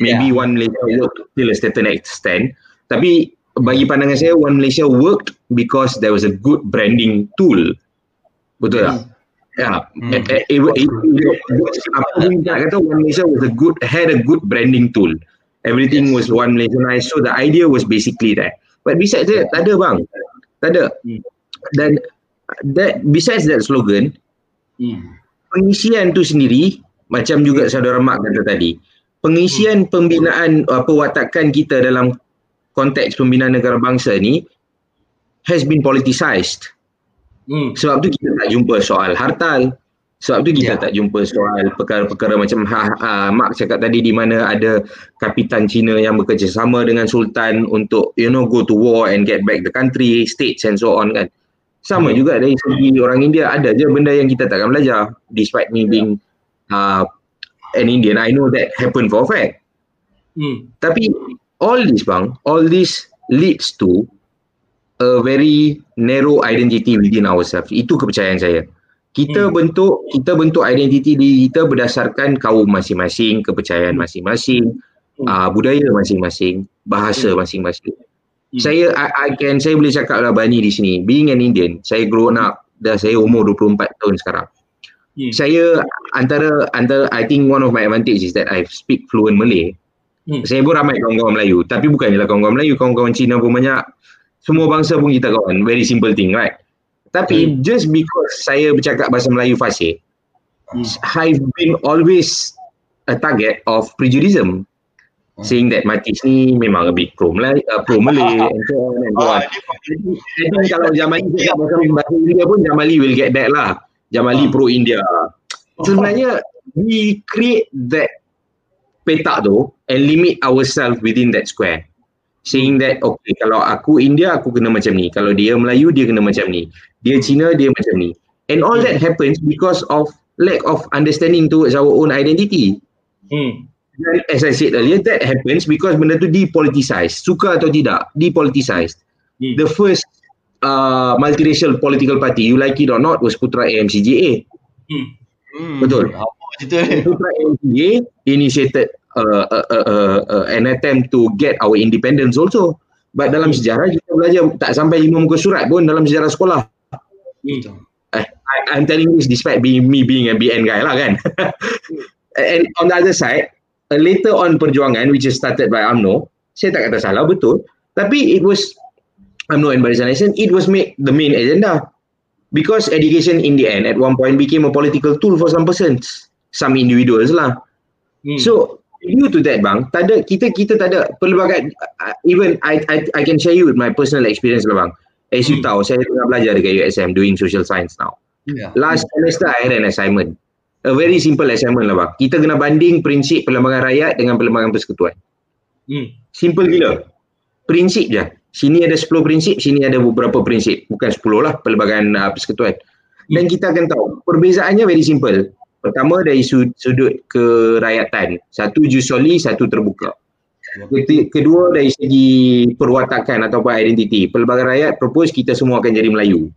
Maybe yeah. one Malaysia worked till a certain extent. Tapi bagi pandangan saya, one Malaysia worked because there was a good branding tool. Betul tak? Mm. Ya, yeah. mm. apa pun nak kata One Malaysia was a good had a good branding tool. Everything yes. was One Malaysia nice. So the idea was basically that. But besides that, tak ada bang. Tak ada. Hmm. Dan that besides that slogan, hmm. pengisian tu sendiri macam juga saudara Mak kata tadi, pengisian hmm. pembinaan apa watakan kita dalam konteks pembinaan negara bangsa ni has been politicized. Hmm. Sebab tu kita tak jumpa soal hartal, sebab tu kita yeah. tak jumpa soal perkara-perkara macam ha, ha, Mak cakap tadi di mana ada kapitan Cina yang bekerjasama dengan Sultan untuk you know go to war and get back the country, states and so on kan. Sama hmm. juga dari segi orang India ada je benda yang kita takkan belajar despite me being uh, an Indian. I know that happen for a fact. Hmm. Tapi all this bang, all this leads to a very narrow identity within ourselves. Itu kepercayaan saya kita hmm. bentuk kita bentuk identiti diri kita berdasarkan kaum masing-masing, kepercayaan hmm. masing-masing, hmm. uh, budaya masing-masing, bahasa hmm. masing-masing. Hmm. Saya I, I can saya boleh cakap lah Bani di sini. Being an Indian, saya grow up dah saya umur 24 tahun sekarang. Hmm. Saya antara antara I think one of my advantage is that I speak fluent Malay. Hmm. Saya pun ramai kawan-kawan Melayu. Tapi bukannya lah kawan-kawan Melayu, kawan-kawan Cina pun banyak. Semua bangsa pun kita kawan. Very simple thing, right? Tapi hmm. just because saya bercakap bahasa Melayu fasih, hmm. I've been always a target of prejudicism. Hmm. Saying that Matis ni memang a bit pro Malay, uh, pro Malay and so on and so on. Oh, kalau Jamali cakap bahasa, bahasa India pun Jamali will get that lah. Jamali oh. pro India. Sebenarnya we create that petak tu and limit ourselves within that square. Saying that okay kalau aku India aku kena macam ni. Kalau dia Melayu dia kena macam ni. Dia Cina dia macam ni. And all that happens because of lack of understanding towards our own identity. Hmm. And as I said earlier that happens because benda tu depoliticized. Suka atau tidak depoliticized. Hmm. the first uh, multiracial political party you like it or not was Putra AMCGA hmm. Hmm. betul Putra AMCGA initiated uh, uh, uh, uh, uh, an attempt to get our independence also. But dalam hmm. sejarah kita belajar tak sampai lima muka surat pun dalam sejarah sekolah. Hmm. Uh, I, I'm telling this despite being me being a BN guy lah kan. And on the other side, uh, later on perjuangan which is started by UMNO, saya tak kata salah betul. Tapi it was UMNO and Barisan Nasional, it was made the main agenda. Because education in the end at one point became a political tool for some persons, some individuals lah. Hmm. So due to that bang tak ada kita kita tak ada pelbagai uh, even I, I I can share you with my personal experience lah bang as you hmm. tahu saya tengah belajar dekat USM doing social science now yeah. last semester I had an assignment a very simple assignment lah bang kita kena banding prinsip perlembagaan rakyat dengan perlembagaan persekutuan hmm. simple gila prinsip je sini ada 10 prinsip sini ada beberapa prinsip bukan 10 lah perlembagaan uh, persekutuan dan hmm. kita akan tahu perbezaannya very simple Pertama dari sudut kerakyatan. Satu jusoli, satu terbuka. Kedua dari segi perwatakan ataupun identiti. Pelbagai rakyat propose kita semua akan jadi Melayu.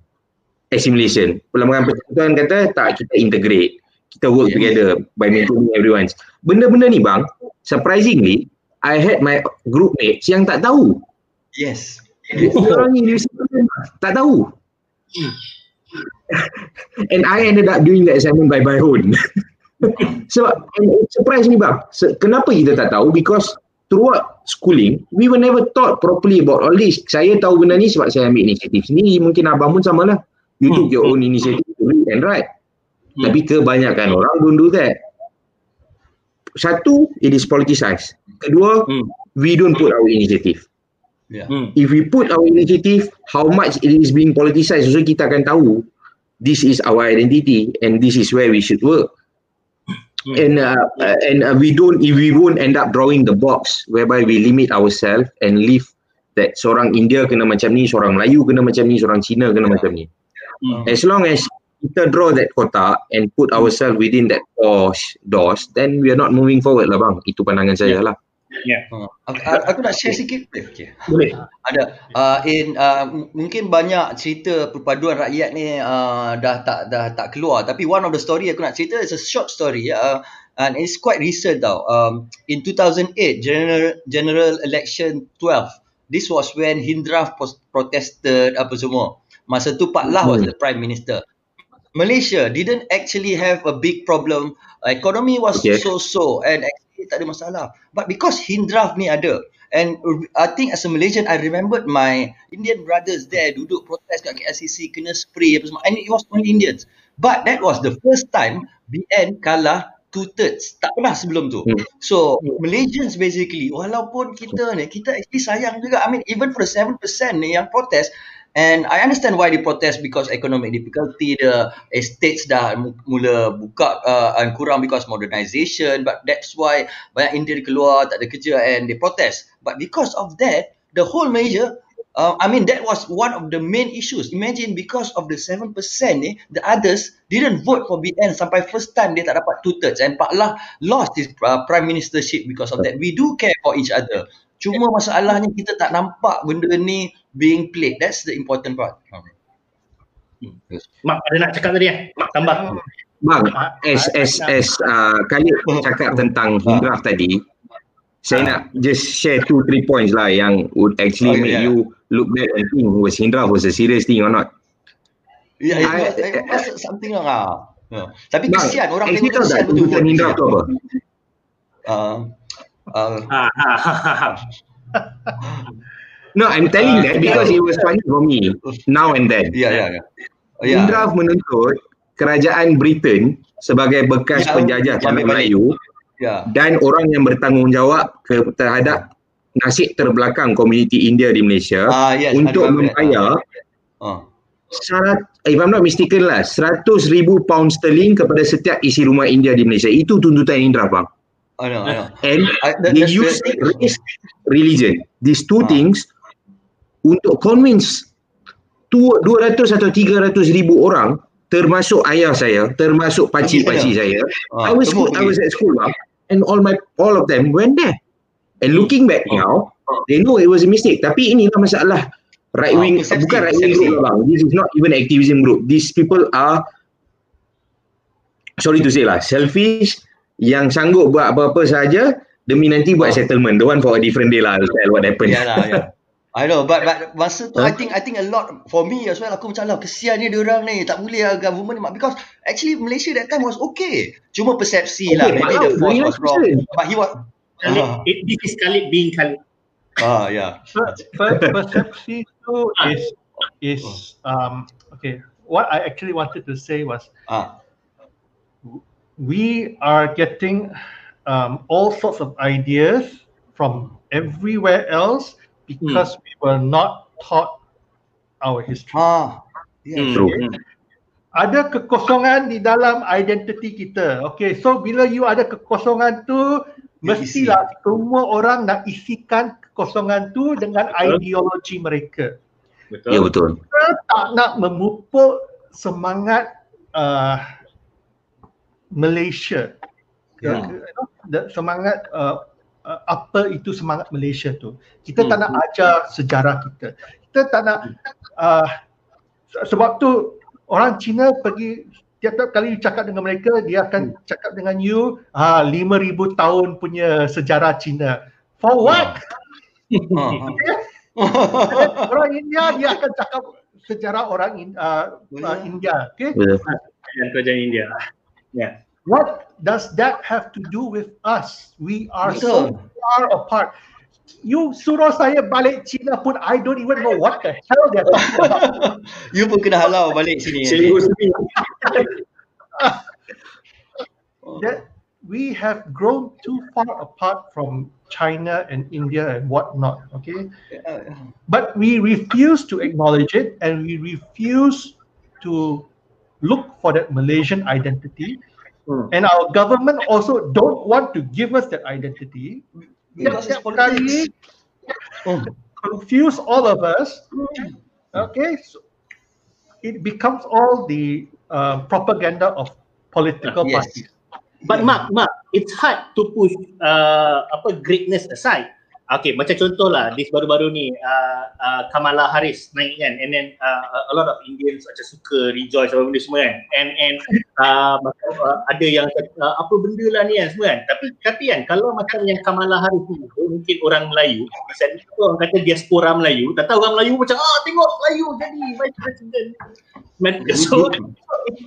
Assimilation. Perlembagaan persekutuan kata tak kita integrate. Kita work yeah. together by maintaining everyone. Benda-benda ni bang, surprisingly, I had my group mates yang tak tahu. Yes. orang universiti tak tahu. Hmm. and I ended up doing the assignment by my own. Sebab so, surprise ni bang. So, kenapa kita tak tahu? Because throughout schooling, we were never taught properly about all this. Saya tahu benda ni sebab saya ambil inisiatif sendiri. Mungkin abang pun sama lah. You took your own initiative to read and write. Hmm. Tapi kebanyakan orang don't do that. Satu, it is politicized. Kedua, hmm. we don't put our initiative. Yeah. Hmm. If we put our initiative, how much it is being politicized, so kita akan tahu this is our identity and this is where we should work. Hmm. And uh, uh, and uh, we don't if we won't end up drawing the box whereby we limit ourselves and leave that seorang India kena macam ni, seorang Melayu kena macam ni, seorang Cina kena macam ni. Hmm. As long as kita draw that kotak and put ourselves within that doors, doors, then we are not moving forward lah bang. Itu pandangan saya lah. Yeah. Uh, aku, aku nak share sikit. Okay. Boleh. Ada. Uh, in uh, mungkin banyak cerita perpaduan rakyat ni uh, dah tak dah tak keluar. Tapi one of the story aku nak cerita is a short story. Uh, and it's quite recent tau. Um, in 2008, general general election 12. This was when Hindraf protested apa semua. Masa tu Pak Lah was hmm. the prime minister. Malaysia didn't actually have a big problem. Economy was okay. so-so and tak ada masalah. But because Hindraf ni ada, and I think as a Malaysian, I remembered my Indian brothers there duduk protes kat KLCC, kena spray apa semua. And it was only Indians. But that was the first time BN kalah two thirds. Tak pernah sebelum tu. Hmm. So, Malaysians basically, walaupun kita ni, kita actually sayang juga. I mean, even for the 7% ni yang protes, And I understand why they protest because economic difficulty, the estates dah mula buka uh, and kurang because modernisation. But that's why banyak Indian keluar, tak ada kerja and they protest. But because of that, the whole major, uh, I mean that was one of the main issues. Imagine because of the 7% ni, the others didn't vote for BN sampai first time dia tak dapat two thirds. And Pak Lah lost his uh, prime ministership because of that. We do care for each other. Cuma masalahnya kita tak nampak benda ni being played. That's the important part. Hmm. Mak ada nak cakap tadi eh? Mak tambah. Bang, as as as uh, kali cakap tentang Hindraf tadi, saya nak just share two three points lah yang would actually oh, make yeah. you look back and think was Hindraf was a serious thing or not. Yeah, it was, it was something lah. Yeah. Tapi kesian orang tengok kesian betul. Hindraf tu apa? Uh, Uh, no, I'm telling uh, that because it was funny for me now and then. Yeah, yeah, yeah. yeah. Indra menuntut kerajaan Britain sebagai bekas yeah, penjajah tanah Melayu yeah. dan orang yang bertanggungjawab terhadap nasib terbelakang komuniti India di Malaysia uh, yes, untuk membayar uh. Syarat, if I'm not mistaken lah, 100 ribu pound sterling kepada setiap isi rumah India di Malaysia. Itu tuntutan Indra bang. I know, I know. And I, that, they use race, religion, these two uh. things untuk convince 200 atau 300 ribu orang termasuk ayah saya, termasuk pakcik-pakcik saya. Uh, I was school, I was at school bang, and all my all of them went there. And looking back uh. now, they know it was a mistake. Tapi inilah masalah right wing, uh, bukan right wing group bang. This is not even activism group. These people are sorry to say lah, selfish yang sanggup buat apa-apa saja demi nanti buat oh. settlement. The one for a different day lah. I'll tell what happened. Yeah lah, yeah. I know, but but masa tu huh? I think I think a lot for me as well. Aku macam lah kesian ni dia orang ni tak boleh lah government ni because actually Malaysia that time was okay. Cuma persepsi okay, lah. Maybe the force was wrong. But he was. Uh, it, this is Khalid being Khalid. Ah yeah. persepsi tu is is um okay. What I actually wanted to say was. Ah we are getting um, all sorts of ideas from everywhere else because mm. we were not taught our history. Ah, yeah. Hmm. Okay. Mm. Ada kekosongan di dalam identiti kita. Okay, so bila you ada kekosongan tu, mestilah semua orang nak isikan kekosongan tu dengan ideologi mereka. Betul. Ya betul. Kita tak nak memupuk semangat uh, Malaysia. Yeah. Ya. Semangat uh, uh, apa itu semangat Malaysia tu. Kita hmm. tak nak ajar sejarah kita. Kita tak nak uh, sebab tu orang Cina pergi tiap-tiap kali cakap dengan mereka dia akan hmm. cakap dengan you ah 5000 tahun punya sejarah Cina. For what? Hmm. okay? orang India dia akan cakap sejarah orang in, uh, uh, India. Okay. Dan kerajaan India. Yeah. What does that have to do with us? We are Betul. so far apart. You suruh saya balik China pun I don't even know what the hell they're talking about. you pun kena halau balik sini. that we have grown too far apart from China and India and whatnot. Okay, but we refuse to acknowledge it, and we refuse to look for that Malaysian identity. Hmm. And our government also don't want to give us that identity. Because it's politics. Hmm. confuse all of us. Okay, so it becomes all the uh, propaganda of political yes. parties. But Mark, Mark, it's hard to push uh, apa greatness aside. Okay, macam contoh lah, this baru-baru ni uh, uh, Kamala Harris naik kan and then uh, a lot of Indians macam suka rejoice apa benda semua kan. And and uh, macam, uh, ada yang uh, apa benda lah ni kan semua kan. Tapi tapi kan kalau macam yang Kamala Harris ni mungkin orang Melayu misalnya orang kata diaspora Melayu tak tahu orang Melayu macam ah tengok Melayu jadi vice president. So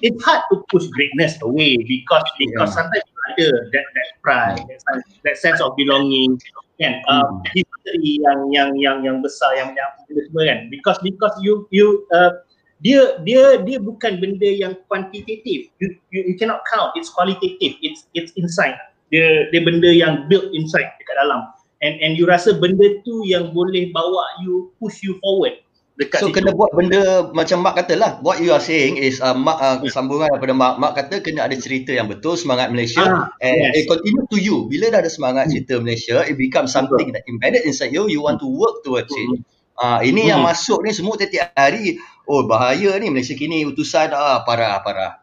it's hard to push greatness away because because yeah. sometimes ada that that pride that, that sense of belonging kan? Uh, history yang yang yang yang besar yang yang semua kan? Because because you you uh, dia dia dia bukan benda yang kuantitatif you, you you cannot count. It's qualitative. It's it's inside. Dia dia benda yang built inside dekat dalam. And and you rasa benda tu yang boleh bawa you push you forward dekat so situ. kena buat benda macam Mak kata lah what you are saying is uh, Mak uh, yeah. sambungan daripada Mak Mak kata kena ada cerita yang betul semangat Malaysia ah, and yes. it continue to you bila dah ada semangat hmm. cerita Malaysia it becomes something that embedded inside you you want to work towards it hmm. uh, ini hmm. yang masuk ni semua tiap-tiap hari oh bahaya ni Malaysia kini utusan ah parah parah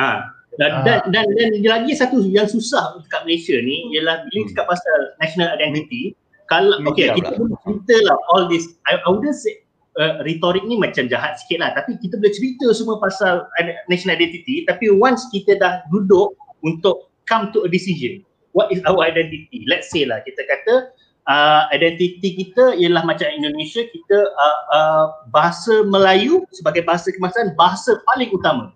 ha. Dan, dan, dan, dan lagi satu yang susah dekat Malaysia ni ialah bila cakap pasal national identity kalau okay kita pun cerita lah all this I, I wouldn't say uh, retorik ni macam jahat sikit lah tapi kita boleh cerita semua pasal national identity tapi once kita dah duduk untuk come to a decision what is our identity let's say lah kita kata uh, identiti kita ialah macam Indonesia kita uh, uh, bahasa Melayu sebagai bahasa kebangsaan bahasa paling utama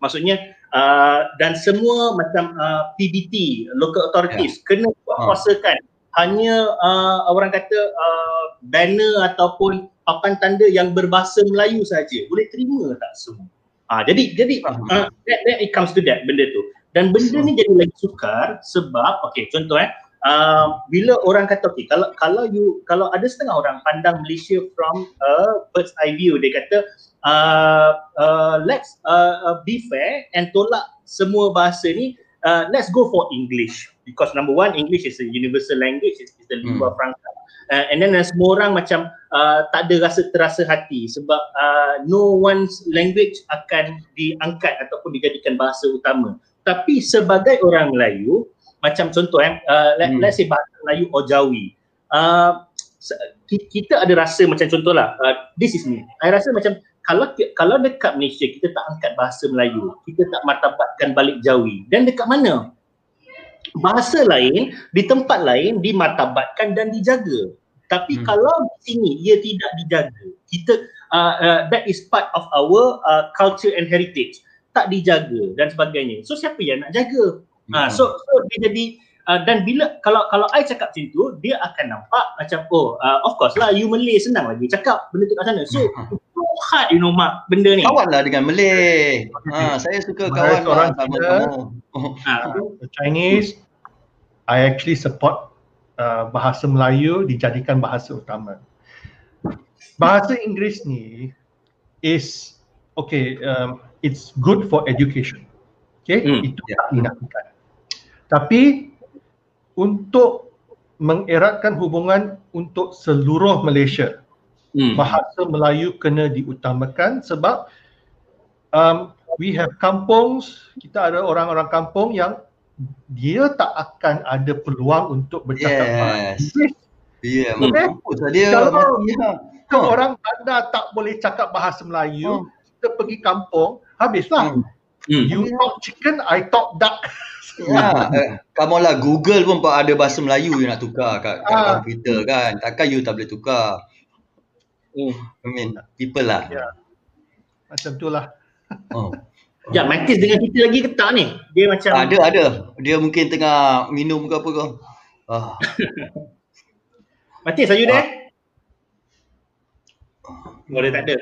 maksudnya uh, dan semua macam uh, PBT local authorities yeah. kena kuasakan huh. hanya uh, orang kata uh, banner ataupun papan tanda yang berbahasa Melayu saja. Boleh terima tak semua? Ah jadi jadi uh, that, that it comes to that benda tu. Dan benda ni jadi lagi sukar sebab okey contoh eh uh, bila orang kata okey kalau kalau you kalau ada setengah orang pandang Malaysia from a bird's eye view dia kata uh, uh, let's uh, uh, be fair and tolak semua bahasa ni uh, let's go for English. Because number one English is a universal language it's, it's the lingua hmm. franca uh, and then uh, semua orang macam uh, tak ada rasa terasa hati sebab uh, no one's language akan diangkat ataupun dijadikan bahasa utama. Tapi sebagai orang Melayu macam contoh eh uh, let, hmm. let's say bahasa Melayu Ojawi uh, kita ada rasa macam contohlah uh, this is me. I rasa macam kalau kalau dekat Malaysia kita tak angkat bahasa Melayu kita tak martabatkan balik Jawi. Dan dekat mana? Bahasa lain di tempat lain dimartabatkan dan dijaga tapi hmm. kalau di sini ia tidak dijaga kita uh, uh, that is part of our uh, culture and heritage. Tak dijaga dan sebagainya. So siapa yang nak jaga? Hmm. uh, so so dia jadi uh, dan bila kalau kalau I cakap macam tu dia akan nampak macam oh uh, of course lah you Malay senang lagi cakap benda tu kat sana. So hmm. so hard you know mak benda ni. Kawan lah dengan Malay. Ha, saya suka kawan orang sama kamu ha. Chinese I actually support uh, bahasa Melayu dijadikan bahasa utama. Bahasa Inggeris ni is okay, um, it's good for education. Okay, mm, itu yeah. tak dinafikan. Tapi untuk mengeratkan hubungan untuk seluruh Malaysia, mm. bahasa Melayu kena diutamakan sebab um, we have kampungs, kita ada orang-orang kampung yang dia tak akan ada peluang untuk bercakap yes. bahasa Ya, yeah, okay? dia. Kalau ya. orang anda tak boleh cakap bahasa Melayu, hmm. kita pergi kampung, habislah. Hmm. Hmm. You talk chicken, I talk duck. Ya, eh, kamu lah Google pun ada bahasa Melayu yang nak tukar kat, kat ah. komputer kan. Takkan you tak boleh tukar. Hmm. I mean, people lah. Ya. Macam tu lah. Oh. Ya, Mantis dengan kita lagi ke tak ni? Dia macam Ada, ada. Dia mungkin tengah minum ke apa ke. Ah. Mantis, are you there? Oh, dia tak ada.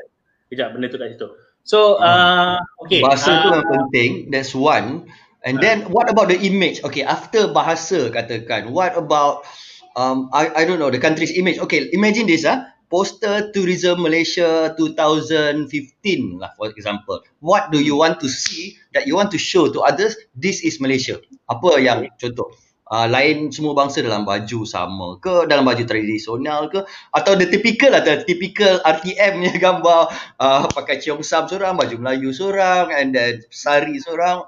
Sekejap, benda tu kat situ. So, uh, okay. Bahasa uh, tu yang penting. That's one. And then what about the image? Okay, after bahasa katakan, what about um I I don't know the country's image. Okay, imagine this ah. Poster Tourism Malaysia 2015 lah for example. What do you want to see that you want to show to others this is Malaysia? Apa yang contoh? Uh, lain semua bangsa dalam baju sama ke dalam baju tradisional ke atau the typical lah the typical RTM ni gambar uh, pakai ciong sam seorang baju Melayu seorang and then sari seorang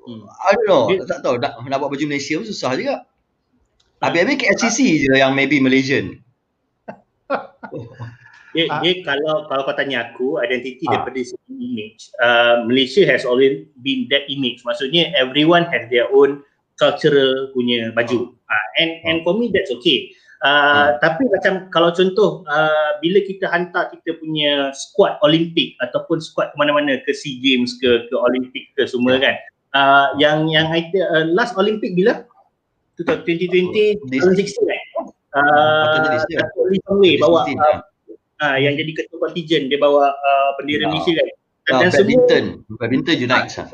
hmm. I don't know tak tahu nak, nak buat baju Malaysia pun susah juga habis-habis KLCC je yang maybe Malaysian dia, ha? dia kalau kalau kau tanya aku identiti ha? daripada segi image uh, Malaysia has always been that image. Maksudnya everyone has their own cultural punya baju. Uh, and and for me that's okay. Uh, hmm. tapi macam kalau contoh uh, bila kita hantar kita punya squad Olympic ataupun squad ke mana-mana ke SEA Games ke ke Olympic ke semua kan uh, yang yang uh, last Olympic bila? 2020 2016 kan uh, Lee Chong Wei bawa uh, uh, yang jadi ketua kontingen dia bawa uh, bendera no. Malaysia kan. Dan, no, dan badminton semua, badminton unite uh,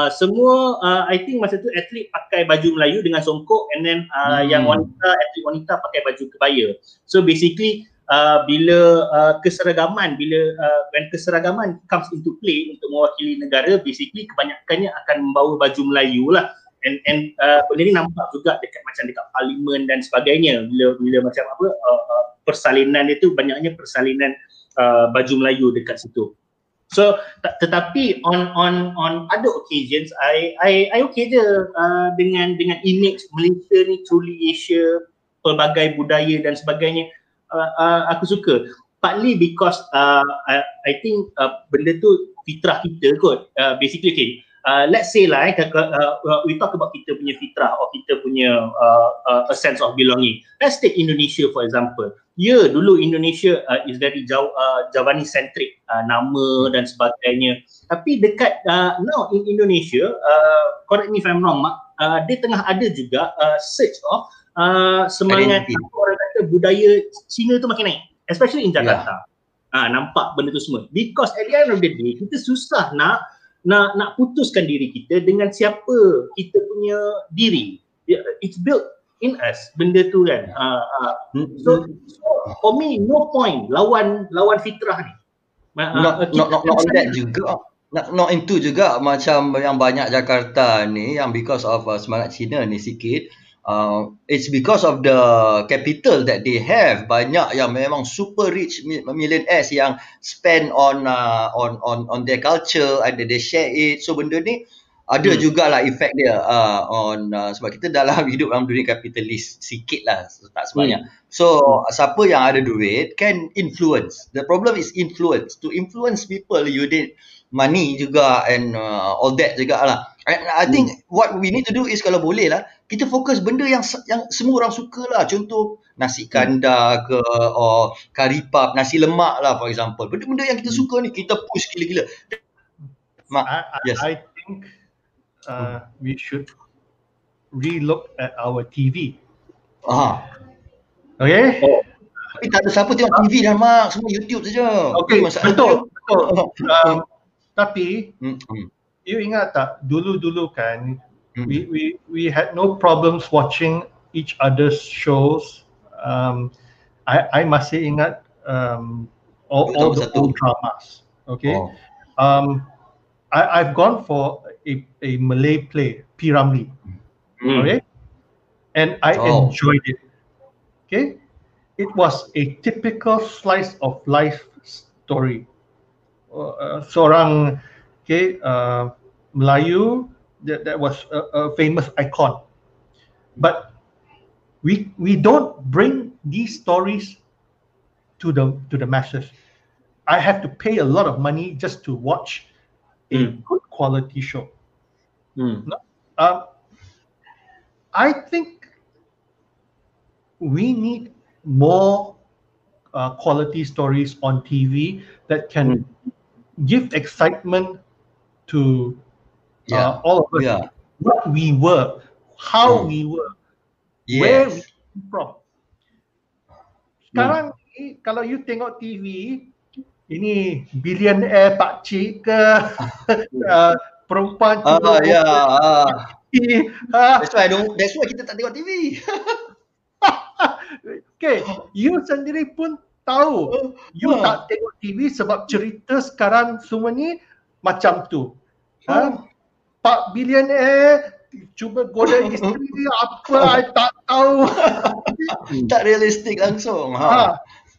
uh, semua uh, I think masa tu atlet pakai baju Melayu dengan songkok and then uh, hmm. yang wanita atlet wanita pakai baju kebaya. So basically Uh, bila uh, keseragaman bila uh, when keseragaman comes into play untuk mewakili negara basically kebanyakannya akan membawa baju Melayu lah and and uh, benda ni nampak juga dekat macam dekat parlimen dan sebagainya. Bila bila macam apa uh, uh, persalinan itu banyaknya persalinan uh, baju Melayu dekat situ. So tetapi on on on other occasions I I I okay je uh, dengan dengan image Malaysia ni truly Asia pelbagai budaya dan sebagainya uh, uh, aku suka. Partly because uh, I, I think uh, benda tu fitrah kita kot. Uh, basically okay uh, let's say lah eh, uh, we talk about kita punya fitrah or kita punya uh, uh, a sense of belonging. Let's take Indonesia for example. Ya, yeah, dulu Indonesia uh, is very jauh uh, Javanese centric uh, nama dan sebagainya. Tapi dekat uh, now in Indonesia, uh, correct me if I'm wrong, Mak, uh, dia tengah ada juga uh, search of uh, semangat orang kata budaya Cina tu makin naik, especially in Jakarta. Yeah. Uh, nampak benda tu semua. Because at the end of the day, kita susah nak nak nak putuskan diri kita dengan siapa kita punya diri. It's built in us benda tu kan. Uh, uh. So, so for me no point lawan lawan fitrah ni. Uh, not, not, not, not on that juga. Not, not into juga macam yang banyak Jakarta ni yang because of uh, semangat Cina ni sikit uh, it's because of the capital that they have banyak yang memang super rich millionaires yang spend on uh, on on on their culture and they share it so benda ni ada hmm. jugalah efek dia uh, on uh, sebab kita dalam hidup dalam dunia kapitalis sikit lah tak sebanyak hmm. so hmm. siapa yang ada duit can influence the problem is influence to influence people you need money juga and uh, all that juga lah I, I think hmm. what we need to do is kalau boleh lah kita fokus benda yang yang semua orang suka lah contoh nasi kandar ke or kari pap nasi lemak lah for example. Benda-benda yang kita hmm. suka ni kita push gila-gila. Mak I, yes. I think uh, we should relook at our TV ah okay? Oh. tapi tak ada siapa tengok TV dah mak. Semua YouTube saja. Okay betul betul. Um, tapi hmm. you ingat tak dulu-dulu kan Mm-hmm. We, we we had no problems watching each other's shows. Um, I I masih ingat um, all, all the old dramas. Okay. Oh. Um, I I've gone for a, a Malay play, Piramli. Mm. Okay. And I oh. enjoyed it. Okay. It was a typical slice of life story. Uh, seorang okay, uh, Melayu that, that was a, a famous icon. But we we don't bring these stories to the to the masses. I have to pay a lot of money just to watch a mm. good quality show. Mm. No, uh, I think we need more uh, quality stories on TV that can mm. give excitement to uh, yeah. all of us. Yeah. What we were, how mm. we were, yes. where we came from. Sekarang mm. ni, kalau you tengok TV, ini billionaire pak cik ke uh, perempuan uh, ya uh. that's why don't that's why kita tak tengok TV okay you sendiri pun tahu you uh. tak tengok TV sebab cerita sekarang semua ni macam tu uh. ha pak billionaire cuba goda isteri dia apa I tak tahu tak realistik langsung ha, ha.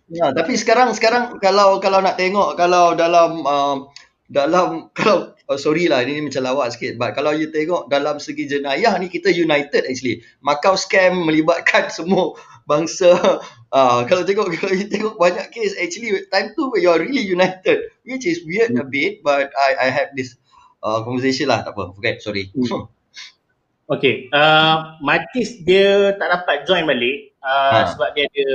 Ya, tapi sekarang sekarang kalau kalau nak tengok kalau dalam uh, dalam kalau oh, sorry lah ini, ini macam lawak sikit but kalau you tengok dalam segi jenayah ni kita united actually Macau scam melibatkan semua bangsa uh, kalau tengok kalau you tengok banyak case actually time tu you are really united which is weird hmm. a bit but I I have this uh, conversation lah tak apa forget sorry hmm. Okay, uh, Matis dia tak dapat join balik uh, ha. sebab dia ada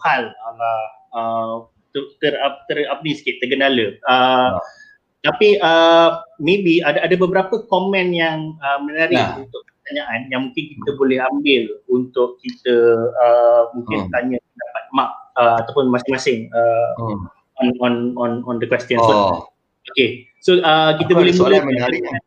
hal Allah Uh, ter, ter, ter, apa ni sikit tergendala. Uh, nah. Tapi uh, maybe ada ada beberapa komen yang uh, menarik nah. untuk pertanyaan yang mungkin kita boleh ambil untuk kita uh, mungkin hmm. tanya pendapat mak uh, ataupun masing-masing uh, hmm. on on on on the question. Oh. So, okay. So uh, kita apa boleh mula dengan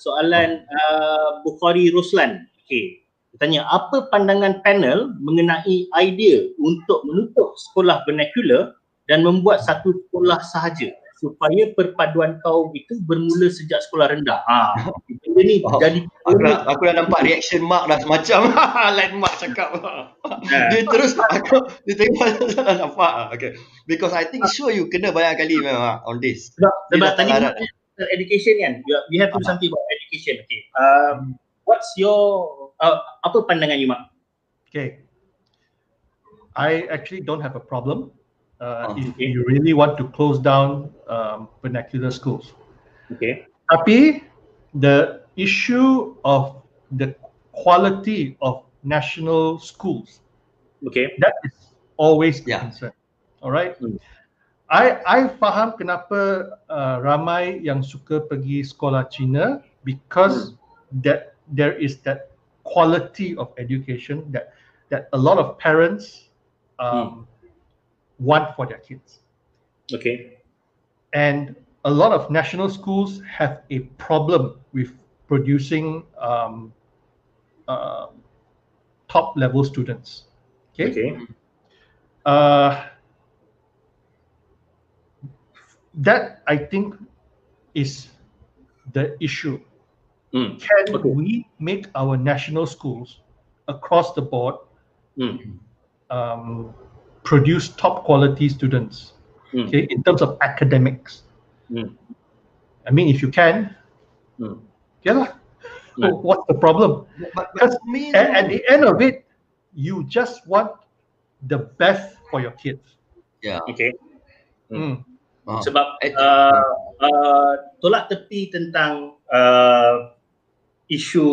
soalan uh, Bukhari Ruslan. Okay tanya apa pandangan panel mengenai idea untuk menutup sekolah vernacular dan membuat satu sekolah sahaja supaya perpaduan kaum itu bermula sejak sekolah rendah. Ha, benda ni oh, jadi aku dah, aku dah nampak reaction Mark dah semacam lain Mark cakap. Yeah. dia terus aku dia tengok dah nampak. Okay. Because I think sure you kena banyak kali memang on this. Sebab, sebab tadi education kan. You have to do something about education. Okay. Um, what's your uh, apa pandangan you mak okay i actually don't have a problem uh, oh, if you really want to close down um, vernacular schools okay tapi the issue of the quality of national schools okay that is always yeah. concern all right mm. I I faham kenapa uh, ramai yang suka pergi sekolah Cina because mm. that there is that quality of education that that a lot of parents um, mm. Want for their kids. Okay. And a lot of national schools have a problem with producing um, uh, top level students. Okay. Okay. Uh, that I think is the issue Mm. Can okay. we make our national schools across the board mm. um, produce top quality students mm. okay, in terms of academics? Mm. I mean, if you can, mm. yeah. Oh, what's the problem? Because at, at the end of it, you just want the best for your kids. Yeah. Okay. Mm. Uh, Sebab uh, uh, tolak tepi tentang uh, isu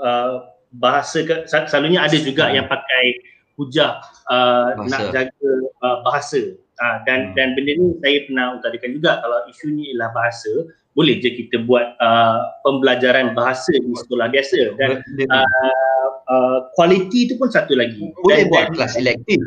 uh, bahasa ke, selalunya ada juga yang pakai hujah uh, nak jaga uh, bahasa uh, dan hmm. dan benda ni saya pernah utarakan juga kalau isu ni ialah bahasa boleh je kita buat uh, pembelajaran bahasa di sekolah biasa dan uh, uh, quality tu pun satu lagi boleh dan, buat kelas elektif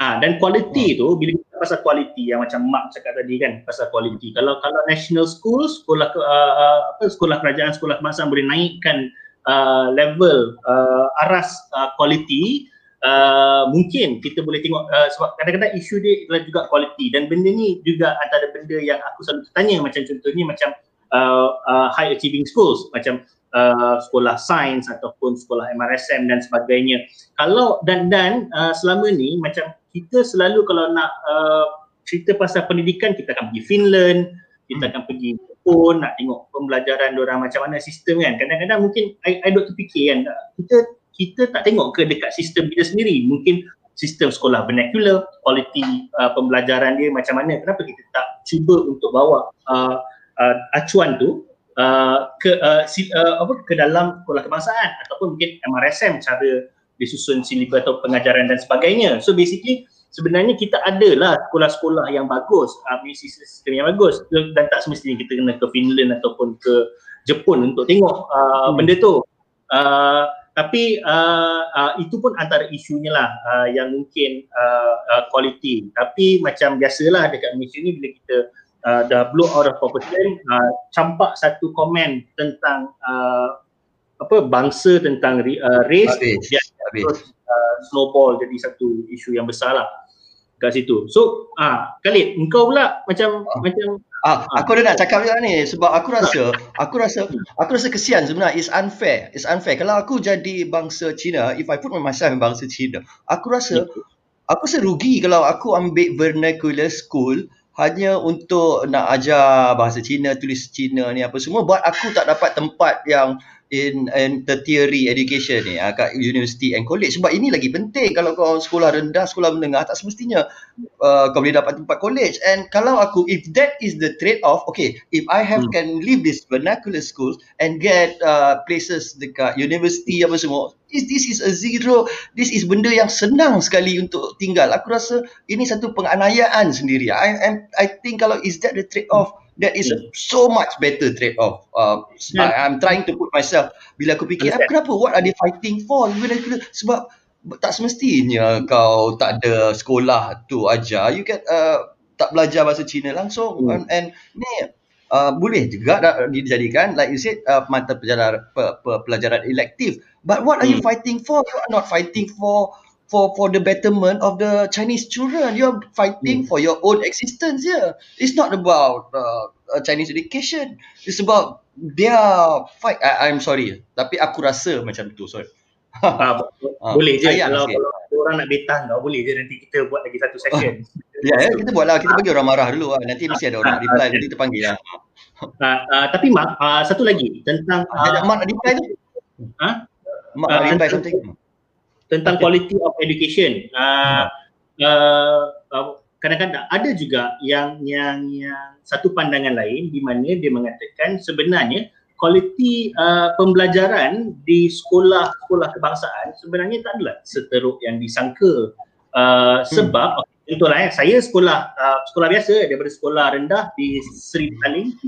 Ah dan quality hmm. tu bila kita pasal quality yang macam mak cakap tadi kan pasal quality. Kalau kalau national school, sekolah uh, uh, apa sekolah kerajaan, sekolah kebangsaan boleh naikkan uh, level uh, aras uh, quality uh, mungkin kita boleh tengok uh, sebab kadang-kadang isu dia adalah juga quality dan benda ni juga antara benda yang aku selalu tanya macam contohnya macam uh, uh, high achieving schools macam Uh, sekolah sains ataupun sekolah MRSM dan sebagainya. Kalau dan dan uh, selama ni macam kita selalu kalau nak uh, cerita pasal pendidikan kita akan pergi Finland, kita hmm. akan pergi Jepun nak tengok pembelajaran orang macam mana sistem kan. Kadang-kadang mungkin I, I dok terfikir kan kita kita tak tengok ke dekat sistem kita sendiri. Mungkin sistem sekolah vernacular, kualiti uh, pembelajaran dia macam mana. Kenapa kita tak cuba untuk bawa uh, uh, acuan tu uh, ke uh, si, uh, apa ke dalam sekolah kebangsaan ataupun mungkin MRSM cara disusun silibus atau pengajaran dan sebagainya. So basically sebenarnya kita adalah sekolah-sekolah yang bagus, uh, sistem yang bagus dan tak semestinya kita kena ke Finland ataupun ke Jepun untuk tengok uh, hmm. benda tu. Uh, tapi uh, uh, itu pun antara isunya lah uh, yang mungkin uh, uh, quality. Tapi macam biasalah dekat Malaysia ni bila kita uh, dah blow out of proportion, uh, campak satu komen tentang uh, apa bangsa tentang uh, race, habis, dia habis. Uh, snowball jadi satu isu yang besar lah kat situ. So, ah, Khalid, engkau pula macam ah. macam ah, ah, aku dah nak cakap juga ni sebab aku rasa aku rasa aku rasa kesian sebenarnya it's unfair. It's unfair. Kalau aku jadi bangsa Cina, if I put myself in bangsa Cina, aku rasa aku rasa rugi kalau aku ambil vernacular school hanya untuk nak ajar bahasa Cina, tulis Cina ni apa semua buat aku tak dapat tempat yang in in tertiary education ni uh, kat university and college. Sebab ini lagi penting. Kalau kau sekolah rendah sekolah menengah tak semestinya uh, kau boleh dapat tempat college. And kalau aku if that is the trade off okay if i have hmm. can leave this vernacular schools and get uh, places dekat university apa semua this, this is a zero. This is benda yang senang sekali untuk tinggal. Aku rasa ini satu penganiayaan sendiri. I am i think kalau is that the trade off that is yeah. so much better trade off. Uh, yeah. I, I'm trying to put myself bila aku fikir, ah, kenapa? What are they fighting for? Sebab tak semestinya kau tak ada sekolah tu aja. You get uh, tak belajar bahasa Cina langsung mm. and, and ni uh, boleh juga dijadikan like you said uh, mata pelajaran pe, pe, pelajaran elektif. But what are mm. you hmm. fighting for? You are not fighting for for for the betterment of the Chinese children. You're fighting mm. for your own existence here. It's not about uh, Chinese education. It's about their fight. I, I'm sorry, tapi aku rasa macam tu. Sorry. Ah, boleh je kalau, kalau orang nak betah kau boleh je nanti kita buat lagi satu session. ya, ya, kita buatlah. Kita bagi orang marah dulu lah. Nanti mesti ada orang reply. Nanti kita panggil lah. Uh, uh, tapi Mak, uh, satu lagi tentang... Uh, Mak nak reply tu? Ha? Mak nak reply something? Tentang okay. quality of education. Uh, uh, uh, kadang-kadang ada juga yang yang yang satu pandangan lain di mana dia mengatakan sebenarnya kualiti uh, pembelajaran di sekolah-sekolah kebangsaan sebenarnya tak adalah seteruk yang disangka uh, sebab hmm. contohlah ya, saya sekolah uh, sekolah biasa daripada sekolah rendah di Seri Petaling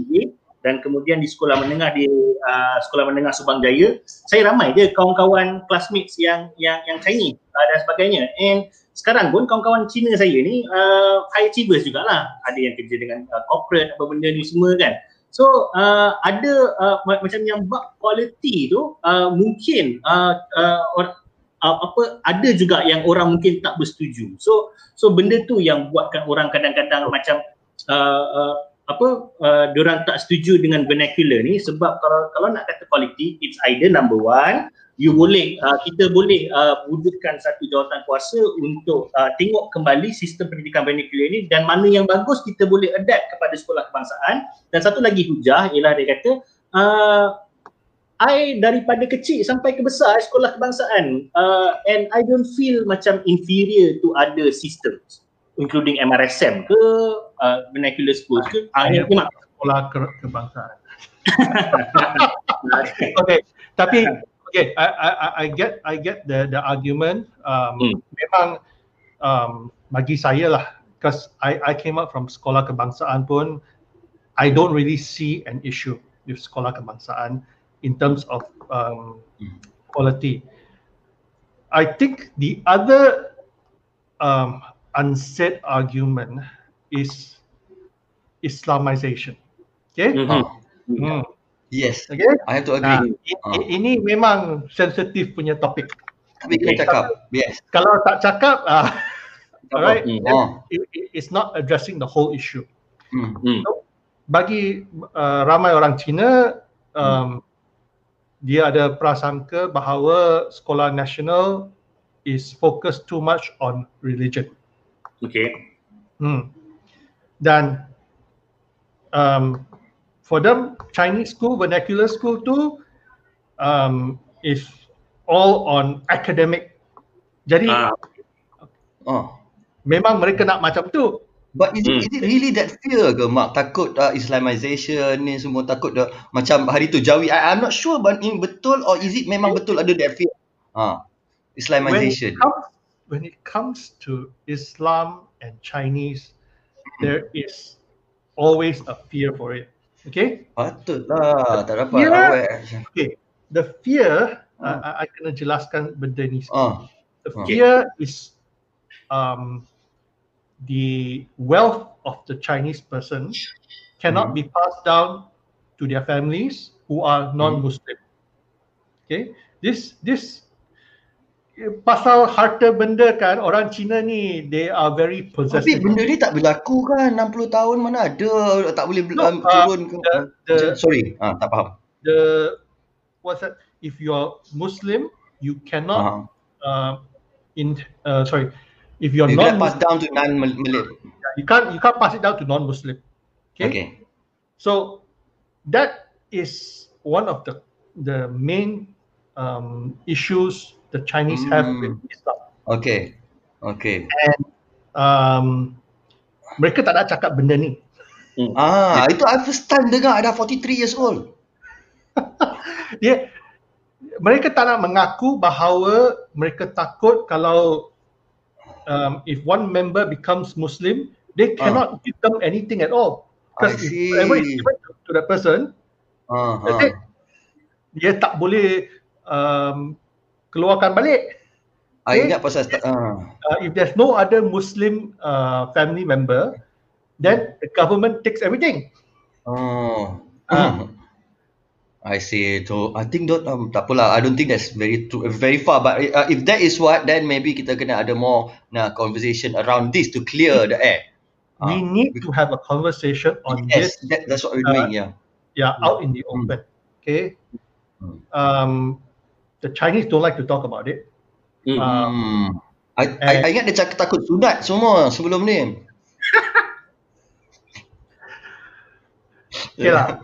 dan kemudian di sekolah menengah di uh, sekolah menengah Subang Jaya saya ramai je kawan-kawan classmates yang yang yang Chinese uh, dan sebagainya. And sekarang pun kawan-kawan Cina saya ni uh, high achievers jugalah. Ada yang kerja dengan uh, corporate apa benda ni semua kan. So uh, ada uh, macam yang bab quality tu uh, mungkin uh, uh, or, uh, apa ada juga yang orang mungkin tak bersetuju. So so benda tu yang buatkan orang kadang-kadang macam uh, uh, apa uh, diorang tak setuju dengan vernacular ni sebab kalau kalau nak kata quality it's either number one you boleh uh, kita boleh uh, wujudkan satu jawatan kuasa untuk uh, tengok kembali sistem pendidikan vernacular ni dan mana yang bagus kita boleh adapt kepada sekolah kebangsaan. Dan satu lagi hujah ialah dia kata uh, I daripada kecil sampai ke besar sekolah kebangsaan uh, and I don't feel macam inferior to other systems including MRSM ke uh, vernacular schools ke ah mak sekolah ke kebangsaan. Okay tapi okay I, I I get I get the the argument. Um, hmm. memang um, bagi saya lah because I I came up from sekolah kebangsaan pun I don't really see an issue with sekolah kebangsaan in terms of um, quality. I think the other um, unsaid argument is Islamization. Okay? Mm-hmm. Mm. Yes. Okay? I have to agree. Nah, uh. Ini memang sensitif punya topik. Tapi kita cakap. Yes. Kalau tak cakap, uh, alright, mm. oh. it, it's not addressing the whole issue. Mm. So, bagi uh, ramai orang Cina, um, mm. dia ada prasangka bahawa sekolah nasional is focused too much on religion. Okay. Hmm. Dan um, for them, Chinese school, vernacular school tu um, is all on academic. Jadi, uh. oh. memang mereka nak macam tu. But is, hmm. is it really that fear ke mak takut uh, Islamization ni semua takut dah macam hari tu Jawi I, I'm not sure but in betul or is it memang betul ada that fear. Ha. Uh, Islamization. When it comes when it comes to Islam and Chinese, there is always a fear for it. Okay? Patutlah, tak dapat yeah. awet. Okay, the fear, uh. uh, I, kena jelaskan benda ni. Uh. The fear uh. is um, the wealth of the Chinese person cannot mm. be passed down to their families who are non-Muslim. Okay, this this pasal harta benda kan orang Cina ni they are very possessive. Tapi benda ni tak berlaku kan 60 tahun mana ada tak boleh no, um, turun ke the, the, sorry ah tak faham. The what's that if you are Muslim you cannot uh-huh. uh, in uh, sorry if you're you not pass down to non Muslim. You can't you can't pass it down to non Muslim. Okay? okay. So that is one of the the main um, issues the Chinese mm. have with Islam. Okay. Okay. And um, mereka tak nak cakap benda ni. Mm. Ah, itu I first time dengar ada 43 years old. Dia mereka tak nak mengaku bahawa mereka takut kalau um, if one member becomes Muslim, they ah. cannot uh. give them anything at all. Because if whatever is given to, to that person, uh, uh. dia tak boleh um, keluarkan balik. I okay? ingat pasal uh. Uh, if there's no other Muslim uh, family member, then the government takes everything. Oh. Uh. I see. So I think don't um, tak apalah. I don't think that's very too, very far. But uh, if that is what, then maybe kita kena ada more nah, conversation around this to clear the air. We uh, need to have a conversation on yes, this. That, that's what we're doing. Uh, yeah. Yeah, out in the hmm. open. Okay. Hmm. Um, the Chinese don't like to talk about it. Mm. Um, I, I, I ingat dia cakap takut sunat semua sebelum ni. okay lah.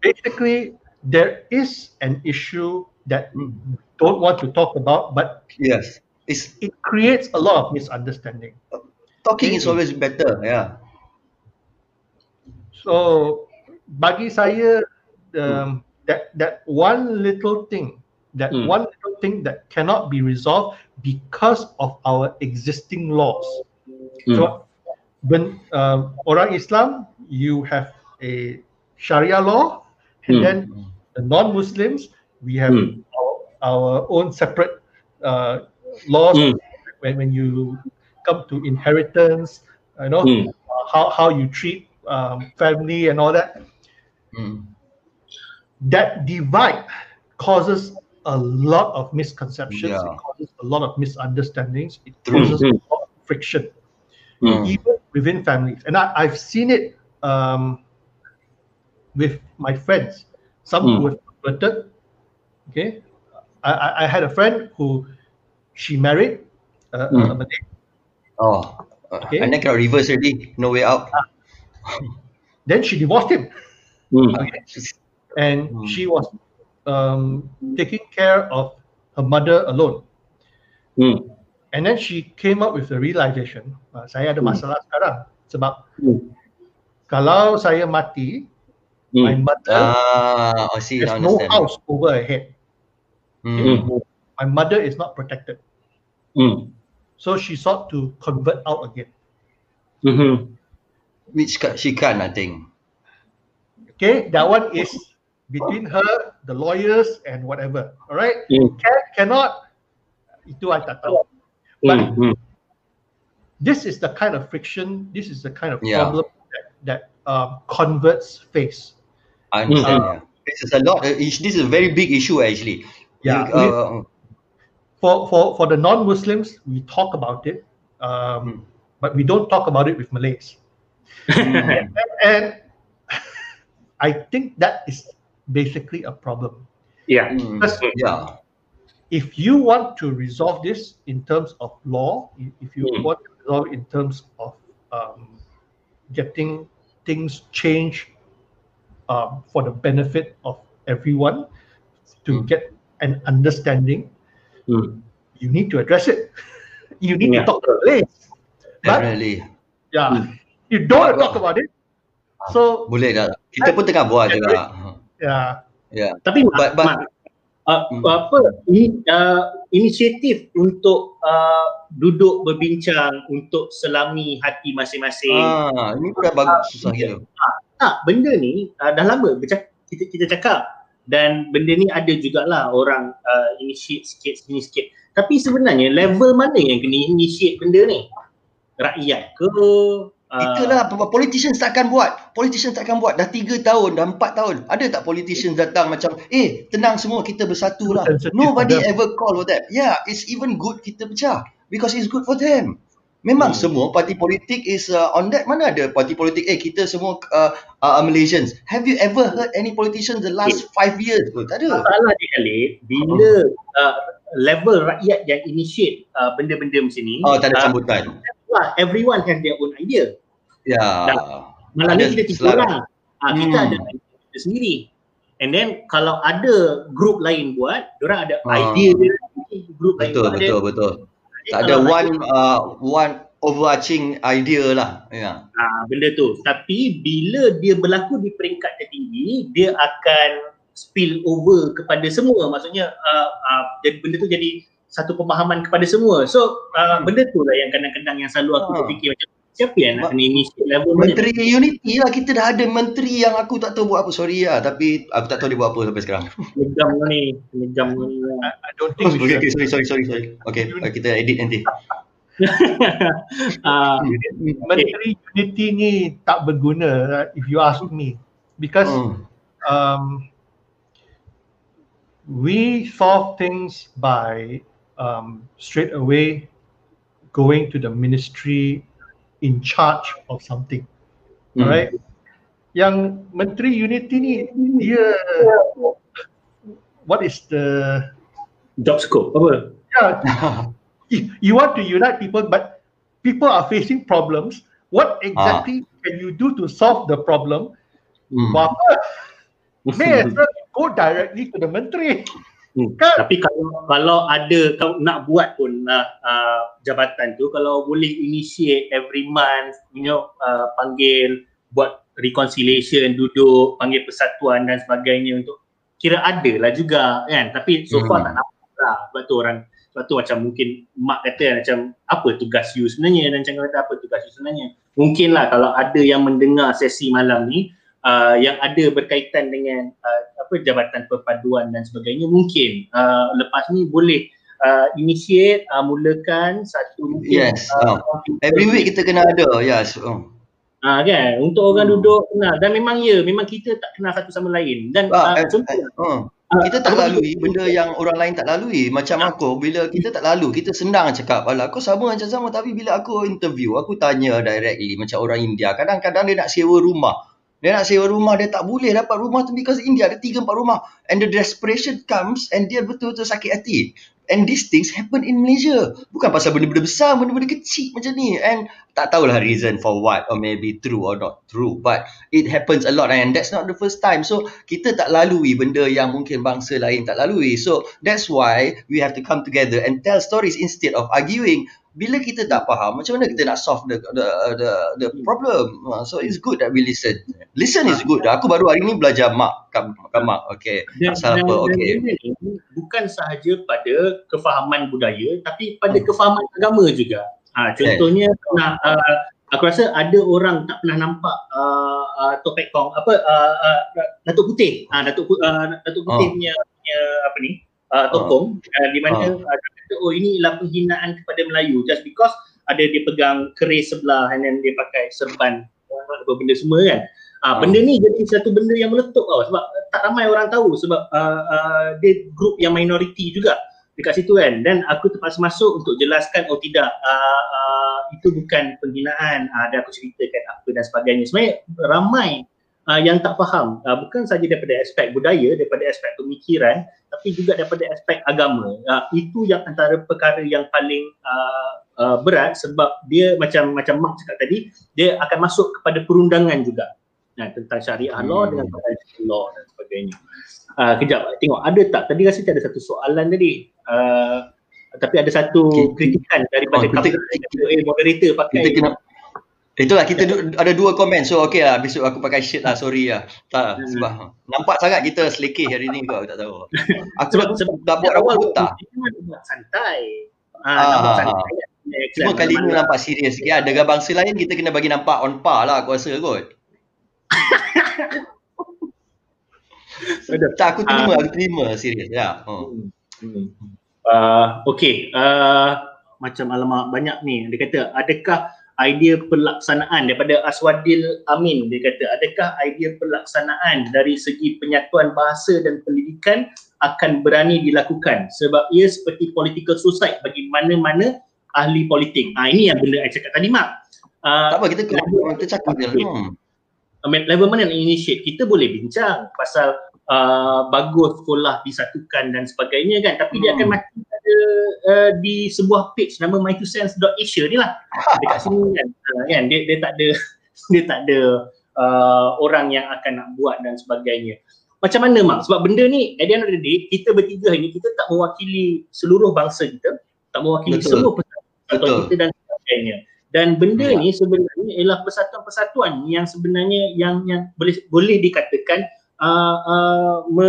Basically, there is an issue that don't want to talk about, but yes, it's, it creates a lot of misunderstanding. Talking is always better, yeah. So, bagi saya, um, that that one little thing that mm. one little thing that cannot be resolved because of our existing laws. Mm. So when uh, orang Islam, you have a Sharia law, and mm. then the non-Muslims, we have mm. our, our, own separate uh, laws. Mm. When, when you come to inheritance, you know mm. how, how you treat um, family and all that. That divide causes a lot of misconceptions. Yeah. It causes a lot of misunderstandings. It causes mm-hmm. a lot of friction, mm. even within families. And I, have seen it um, with my friends. Some mm. who have converted. Okay, I, I had a friend who she married uh, mm. a Malay. Oh, okay. and then cannot reverse already. No way out. then she divorced him. Mm. Okay. And mm. she was um, taking care of her mother alone. Mm. And then she came up with the realization, uh, saya ada hmm. masalah mm. sekarang sebab mm. kalau saya mati, mm. my mother uh, I see, there's no house over her head. Mm. Okay? My mother is not protected. Mm. So she sought to convert out again. Mm-hmm. Which she can, I think. Okay, that one is between her, the lawyers, and whatever. All right, mm. can cannot. Itu I tak tahu. But mm, mm. this is the kind of friction. This is the kind of yeah. problem that that uh, converts face. I understand. Uh, yeah. This is a lot. Uh, this is a very big issue actually. Yeah. Uh, for for for the non-Muslims, we talk about it, um, mm. but we don't talk about it with Malays. and, and I think that is basically a problem. Yeah. Mm, yeah. If you want to resolve this in terms of law, if you mm. want to resolve in terms of um, getting things changed um, for the benefit of everyone, to mm. get an understanding, mm. you need to address it. you need yeah. to talk about it. police. Definitely. Yeah. Mm. You don't talk about it. So boleh dah. Kita pun tengah buat juga. Ya. Ya. Tapi but, but, mak, uh, hmm. apa ini uh, inisiatif untuk uh, duduk berbincang untuk selami hati masing-masing. Ah, ini pun dah bagus susah gitu. Ah, tak, benda ni uh, dah lama kita kita cakap dan benda ni ada jugalah orang uh, initiate sikit sini sikit. Tapi sebenarnya level mana yang kena initiate benda ni? Rakyat ke? Itulah uh, politicians takkan buat. Politicians takkan buat. Dah tiga tahun, dah empat tahun. Ada tak politicians datang macam, eh tenang semua kita bersatu lah. Nobody ever call for that. Yeah, it's even good kita pecah. Because it's good for them. Memang hmm. semua parti politik is uh, on that. Mana ada parti politik, eh kita semua uh, uh, Malaysians. Have you ever heard any politician the last okay. five years? Pun? Tak ada. Masalah dia Khalid, bila uh, level rakyat yang initiate uh, benda-benda macam ni. Oh, tak ada sambutan. Uh, lah everyone has their own idea. Ya. Malam ni kita tiga orang. Ha, kita hmm. ada idea sendiri. And then kalau ada group lain buat, orang ada ha. idea dia group lain betul, buat. Betul, betul, betul. Tak ada one uh, one overarching idea lah. Ya. Ha, benda tu. Tapi bila dia berlaku di peringkat tertinggi, dia akan spill over kepada semua. Maksudnya uh, uh, jadi benda tu jadi satu pemahaman kepada semua. So uh, benda tu lah yang kadang-kadang yang selalu aku berfikir macam siapa yang nak kena initiate level Menteri mana? Unity lah kita dah ada menteri yang aku tak tahu buat apa sorry lah tapi aku tak tahu dia buat apa sampai sekarang. Legam ni, legam ni. I don't think oh, okay, okay, sorry sorry sorry sorry. Okay, uh, kita edit nanti. uh, menteri Unity ni tak berguna if you ask me because hmm. um, we solve things by um, straight away going to the ministry in charge of something. Mm. Alright? Yang Menteri Unity ni dia what is the job scope apa? Yeah. you want to unite people but people are facing problems. What exactly ah. can you do to solve the problem? Mm. Apa? May as well go directly to the menteri. Hmm. Kan? Tapi kalau kalau ada kau nak buat pun uh, uh, jabatan tu kalau boleh initiate every month you know uh, panggil buat reconciliation duduk panggil persatuan dan sebagainya untuk kira ada lah juga kan tapi so far hmm. tak nampak lah sebab tu orang sebab tu macam mungkin mak kata macam apa tugas you sebenarnya dan macam kata apa tugas you sebenarnya mungkin lah kalau ada yang mendengar sesi malam ni uh, yang ada berkaitan dengan uh, apa jabatan perpaduan dan sebagainya mungkin uh, lepas ni boleh uh, initiate uh, mulakan satu yes uh, uh, every week kita kena ada yes uh. Ah uh, kan? Untuk orang hmm. duduk kenal dan memang ya memang kita tak kenal satu sama lain. Dan uh, uh, contoh uh, uh, kita tak lalui benda yang orang lain tak lalui. Macam aku bila kita tak lalu kita senang cakap alah aku sama macam sama tapi bila aku interview aku tanya directly macam orang India kadang-kadang dia nak sewa rumah dia nak sewa rumah, dia tak boleh dapat rumah tu because India ada tiga empat rumah. And the desperation comes and dia betul-betul sakit hati. And these things happen in Malaysia. Bukan pasal benda-benda besar, benda-benda kecil macam ni. And tak tahulah reason for what or maybe true or not true. But it happens a lot and that's not the first time. So kita tak lalui benda yang mungkin bangsa lain tak lalui. So that's why we have to come together and tell stories instead of arguing bila kita tak faham macam mana kita nak solve the the the, the problem? Uh, so it's good that we listen. Listen is good. Aku baru hari ni belajar mak kat, kat mak okey asal apa? okey bukan sahaja pada kefahaman budaya tapi pada hmm. kefahaman agama juga. Ha contohnya yes. nah uh, aku rasa ada orang tak pernah nampak uh, uh, topek kong apa uh, uh, datuk putih. Ah uh, datuk uh, datuk putih oh. punya, punya apa ni? Uh, tokong uh. Uh, di mana uh kata oh ini ialah penghinaan kepada Melayu. Just because ada dia pegang keris sebelah and then dia pakai serban. Apa benda semua kan? Ah hmm. benda ni jadi satu benda yang meletup tau sebab tak ramai orang tahu sebab uh, uh, dia group yang minoriti juga dekat situ kan. Dan aku terpaksa masuk untuk jelaskan oh tidak uh, uh, itu bukan penghinaan. Uh, dan aku ceritakan apa dan sebagainya. Sebenarnya ramai uh, yang tak faham. Uh, bukan saja daripada aspek budaya daripada aspek pemikiran tapi juga daripada aspek agama. Uh, itu yang antara perkara yang paling uh, uh, berat sebab dia macam macam mak cakap tadi dia akan masuk kepada perundangan juga. Nah, tentang syariah law hmm. dengan financial law dan sebagainya. Uh, kejap tengok ada tak? Tadi rasa ada satu soalan tadi. Uh, tapi ada satu kritikan daripada oh, kita, kita, kita, moderator pakai. kita kena Itulah kita du- ada dua komen. So okey lah besok aku pakai shirt lah. Sorry lah. Tak hmm. sebab nampak sangat kita selekeh hari ni kau aku tak tahu. Aku sebab, sebab dah buat awal buta. santai. Ah, ah, ah. santai. Cuma kali ni nampak serius sikit. Ada bangsa lain kita kena bagi nampak on par lah aku rasa kot. tak aku terima, uh, aku terima serius ya. Oh. Hmm. Uh, okay, uh, macam alamak banyak ni. Dia kata, adakah idea pelaksanaan daripada Aswadil Amin dia kata adakah idea pelaksanaan dari segi penyatuan bahasa dan pendidikan akan berani dilakukan sebab ia seperti political suicide bagi mana-mana ahli politik. Ah ini yang benda saya cakap tadi mak. Uh, tak apa kita kita cakap dia. Hmm. Level mana nak initiate? Kita boleh bincang pasal uh, bagus sekolah disatukan dan sebagainya kan tapi hmm. dia akan hmm. mati ada uh, di sebuah page nama mytwosense.asia ni lah. Dekat sini kan, uh, kan? Dia, dia tak ada dia tak ada uh, orang yang akan nak buat dan sebagainya. Macam mana mak? Sebab benda ni at the end of the day kita bertiga ini kita tak mewakili seluruh bangsa kita. Tak mewakili Betul. seluruh persatuan kita dan sebagainya. Dan benda ya. ni sebenarnya ialah persatuan-persatuan yang sebenarnya yang yang boleh boleh dikatakan uh, uh, me,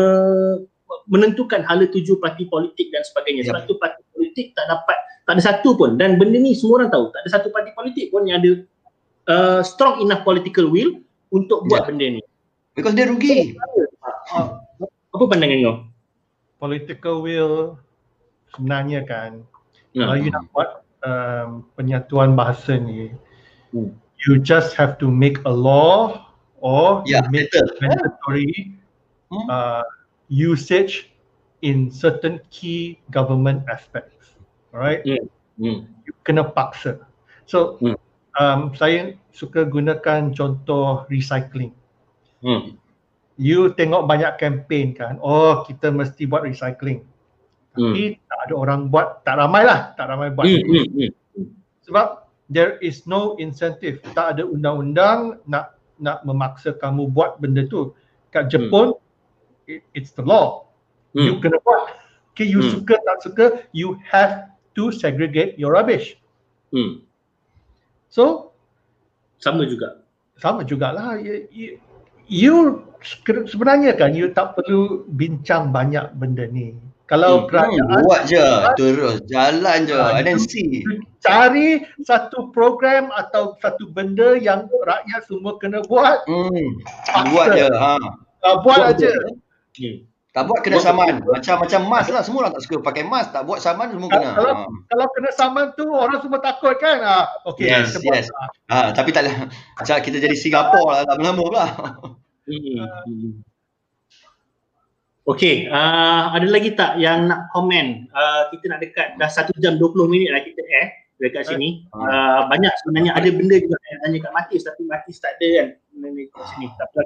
menentukan hala tuju parti politik dan sebagainya. Sebab tu parti politik tak dapat, tak ada satu pun. Dan benda ni semua orang tahu, tak ada satu parti politik pun yang ada uh, strong enough political will untuk buat yeah. benda ni. Because dia rugi. Uh, apa pandangan kau? Political will sebenarnya kan, yeah. kalau you nak buat um, penyatuan bahasa ni, hmm. you just have to make a law or yeah, make mandatory hmm? uh, usage in certain key government aspects. Alright? Mm. Mm. You kena paksa. So, mm. um, saya suka gunakan contoh recycling. Mm. You tengok banyak campaign kan, oh kita mesti buat recycling. Tapi mm. tak ada orang buat, tak ramai lah, tak ramai buat. Mm. Mm. Sebab there is no incentive, tak ada undang-undang nak nak memaksa kamu buat benda tu. Kat Jepun, hmm. It, it's the law. Hmm. You kena buat. Okay, you hmm. suka tak suka, you have to segregate your rubbish. Hmm. So, sama juga. Sama jugalah. You, you, you sebenarnya kan, you tak perlu bincang banyak benda ni. Kalau hmm, kerajaan buat je terus jalan je uh, and then see. Cari satu program atau satu benda yang rakyat semua kena buat. Hmm. Buat je ha. Uh, buat, aja. Hmm. Tak buat kena saman. Macam-macam mas lah semua orang tak suka pakai mas, tak buat saman semua kena. Kalau ha. kalau kena saman tu orang semua takut kan. Ha. Okay, yes, yes. Ha, tapi tak macam kita jadi Singapura lah tak lama pula. Hmm. Okey, uh, ada lagi tak yang nak komen? Uh, kita nak dekat dah 1 jam 20 minit lah kita eh dekat sini. Uh, banyak sebenarnya. Ada benda juga yang tanya kat Matis tapi Matis tak ada kan? Kat sini.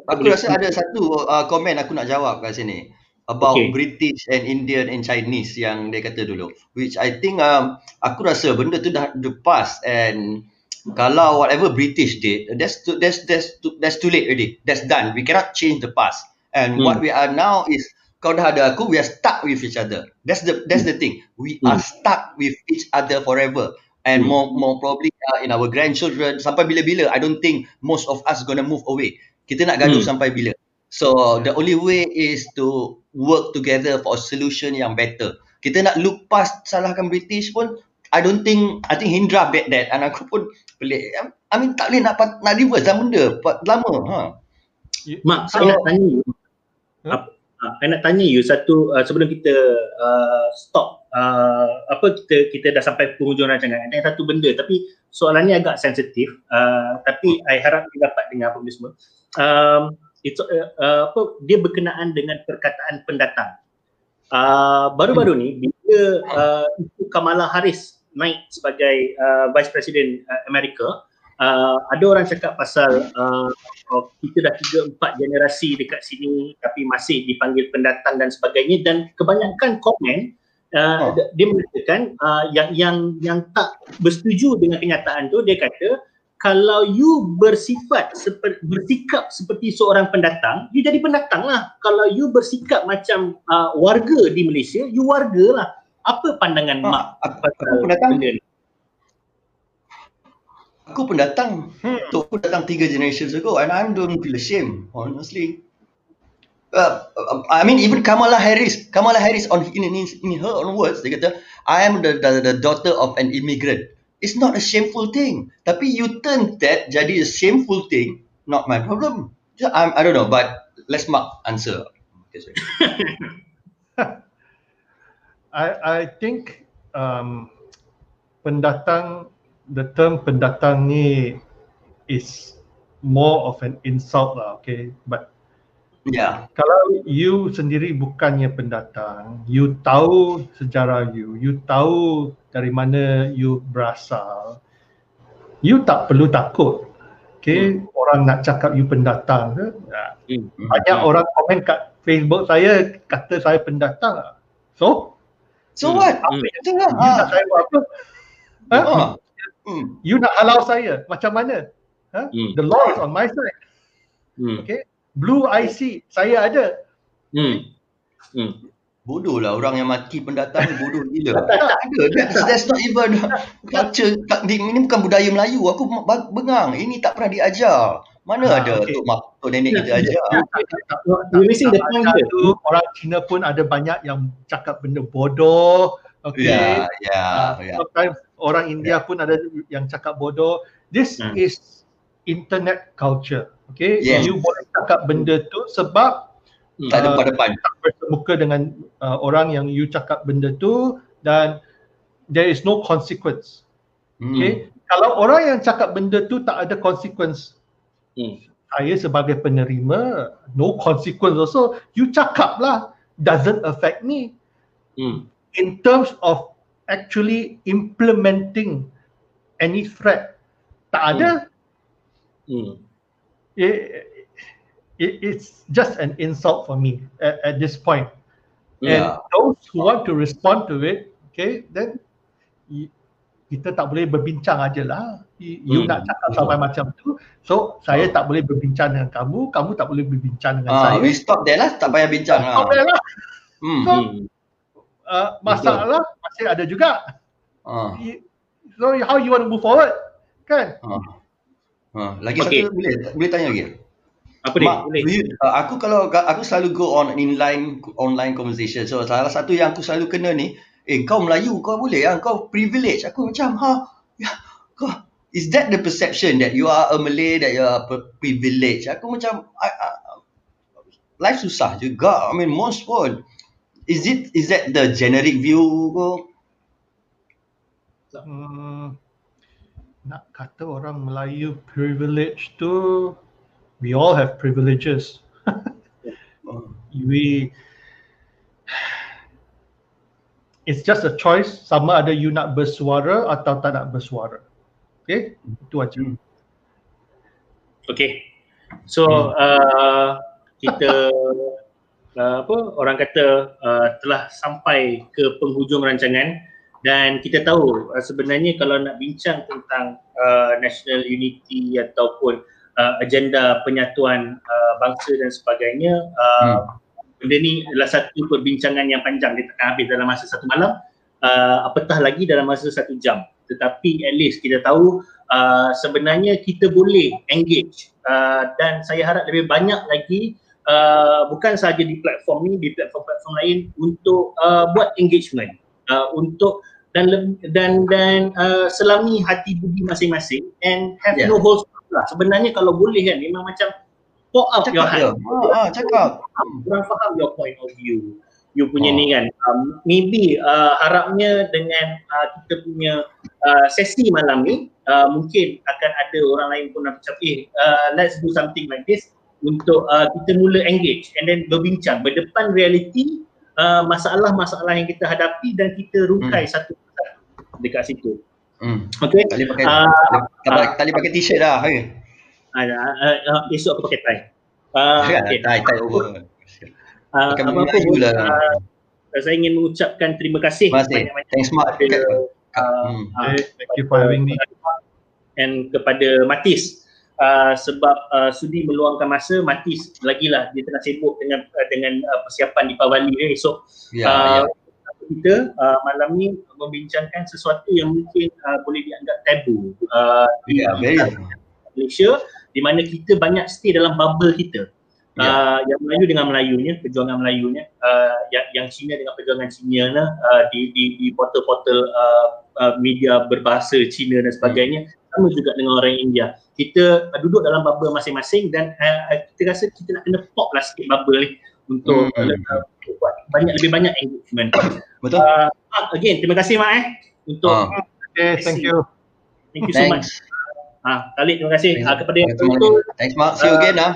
Aku rasa ada satu uh, komen aku nak jawab kat sini about okay. British and Indian and Chinese yang dia kata dulu which I think um, aku rasa benda tu dah the past and kalau whatever British did that's too, that's that's too, that's too late already. That's done. We cannot change the past. And hmm. what we are now is kau dah ada aku we are stuck with each other. That's the that's the thing. We mm. are stuck with each other forever and mm. more more probably uh, in our grandchildren sampai bila-bila i don't think most of us to move away. Kita nak gaduh mm. sampai bila. So the only way is to work together for a solution yang better. Kita nak look past salahkan british pun i don't think i think hindra bad that. And aku pun pelik. I mean tak boleh nak nak reverse. Dah benda lama ha. Mak saya nak tanya huh? Uh, saya nak tanya you satu uh, sebelum kita uh, stop uh, apa kita kita dah sampai penghujung rancangan. Ada satu benda tapi soalannya agak sensitif uh, tapi I harap kita dapat dengar apa semua. Um, itu uh, uh, apa dia berkenaan dengan perkataan pendatang. Uh, baru-baru ni bila uh, Kamala Harris naik sebagai uh, Vice President uh, Amerika uh, ada orang cakap pasal uh, oh, kita dah tiga empat generasi dekat sini tapi masih dipanggil pendatang dan sebagainya dan kebanyakan komen uh, oh. dia mengatakan uh, yang yang yang tak bersetuju dengan kenyataan tu dia kata kalau you bersifat seperti bersikap seperti seorang pendatang you jadi pendatang lah. Kalau you bersikap macam uh, warga di Malaysia you warga lah. Apa pandangan oh, mak apa pendatang benda ni aku pendatang hmm. tu aku datang tiga generations ago and I don't feel ashamed honestly. Uh, I mean even Kamala Harris Kamala Harris on in, in, in her own words dia kata I am the, the the daughter of an immigrant. It's not a shameful thing. Tapi you turn that jadi a shameful thing not my problem. I, I don't know but let's mark answer. I I think um, pendatang the term pendatang ni is more of an insult lah, okay. But yeah, kalau you sendiri bukannya pendatang, you tahu sejarah you, you tahu dari mana you berasal, you tak perlu takut. Okay, hmm. orang nak cakap you pendatang ke? Hmm. Banyak hmm. orang komen kat Facebook saya kata saya pendatang. So, so hmm. what? Apa hmm. yang ha. nak saya buat apa? Ha? Oh. Hmm. You nak halau saya macam mana? Ha? Hmm. The law is on my side. Hmm. Okay. Blue IC saya ada. Hmm. Hmm. Bodoh lah orang yang mati pendatang ni bodoh gila. tak ada. That's, that's not even culture. Ini bukan budaya Melayu. Aku bengang. Ini tak pernah diajar. Mana ha, ada okay. tok mak tok nenek kita ajar. You missing the point here. Orang Cina pun ada banyak yang cakap benda bodoh. Okay. Yeah, yeah, uh, yeah. Sometimes orang India yeah. pun ada yang cakap bodoh. This hmm. is internet culture. Okay, yes. you boleh cakap benda tu sebab hmm. tak ada pada depan. Tak bersemuka dengan uh, orang yang you cakap benda tu dan there is no consequence. Hmm. Okay, kalau orang yang cakap benda tu tak ada consequence, hmm. saya sebagai penerima no consequence also. You cakap lah doesn't affect me. Hmm. In terms of actually implementing any threat. Tak ada. Hmm. It, it, it's just an insult for me at, at this point. Yeah. And those who want to respond to it, okay, then kita tak boleh berbincang aja lah. You hmm. nak cakap sampai hmm. macam tu. So, saya hmm. tak boleh berbincang dengan kamu. Kamu tak boleh berbincang dengan uh, saya. We stop there lah. Tak payah bincang lah. Stop there lah. Hmm. So, uh, masalah Betul. masih ada juga. Uh. So how you want to move forward? Kan? Uh. Uh. Lagi okay. satu boleh boleh tanya lagi. Apa dia? boleh. You, uh, aku kalau aku selalu go on inline online conversation. So salah satu yang aku selalu kena ni, eh kau Melayu kau boleh ah kau privilege. Aku macam ha ya kau is that the perception that you are a Malay that you are privilege? Aku macam I, I, life susah juga. I mean most pun is it is that the generic view ke? Hmm, nak kata orang Melayu privilege tu we all have privileges. we it's just a choice sama ada you nak bersuara atau tak nak bersuara. Okay, itu aja. Hmm. Okay, so hmm. uh, kita uh, apa orang kata uh, telah sampai ke penghujung rancangan. Dan kita tahu uh, sebenarnya kalau nak bincang tentang uh, national unity ataupun uh, agenda penyatuan uh, bangsa dan sebagainya uh, hmm. benda ni adalah satu perbincangan yang panjang. Dia takkan habis dalam masa satu malam uh, apatah lagi dalam masa satu jam. Tetapi at least kita tahu uh, sebenarnya kita boleh engage uh, dan saya harap lebih banyak lagi uh, bukan sahaja di platform ni di platform-platform lain untuk uh, buat engagement uh, untuk dan dan dan uh, selami hati budi masing-masing and have yeah. no holes lah. Sebenarnya kalau boleh kan memang macam pour up cakap your heart. ah, ah, cakap. Orang faham your point of view you punya oh. ni kan. Um, maybe uh, harapnya dengan uh, kita punya uh, sesi malam ni uh, mungkin akan ada orang lain pun nak cakap eh uh, let's do something like this untuk uh, kita mula engage and then berbincang berdepan reality uh, masalah-masalah yang kita hadapi dan kita rungkai hmm. satu dekat situ. Hmm. Okay. Tali pakai uh, tali, tali pakai t-shirt dah. Okay. Uh, uh, uh, esok aku pakai tie. Uh, okay. tie, tie over. Uh, apa pun, lah. uh, saya ingin mengucapkan terima kasih. Terima kasih. Thanks Mark. Kepada, uh, hmm. uh, Thank you for having me. And kepada Matis uh, sebab uh, sudi meluangkan masa Matis lagi lah dia tengah sibuk dengan uh, dengan uh, persiapan di Pavali ni esok yeah, uh, yeah. kita uh, malam ni membincangkan sesuatu yang mungkin uh, boleh dianggap tabu uh, di yeah, Malaysia di mana kita banyak stay dalam bubble kita. Yeah. Uh, yang Melayu dengan Melayunya, perjuangan Melayunya, uh, yang, yang Cina dengan perjuangan Cina uh, di, di, di portal-portal uh, uh, media berbahasa Cina dan sebagainya, hmm. Sama juga dengan orang India. Kita uh, duduk dalam bubble masing-masing dan uh, kita rasa kita nak kena pop lah sikit bubble ni untuk hmm. uh, buat banyak lebih banyak engagement. Betul. Uh, again, terima kasih Mak eh untuk uh. okay, thank you. Thank you so Thanks. much. Ah, Khalid terima kasih uh, kepada yang menonton. Thanks Mak. See you again ah.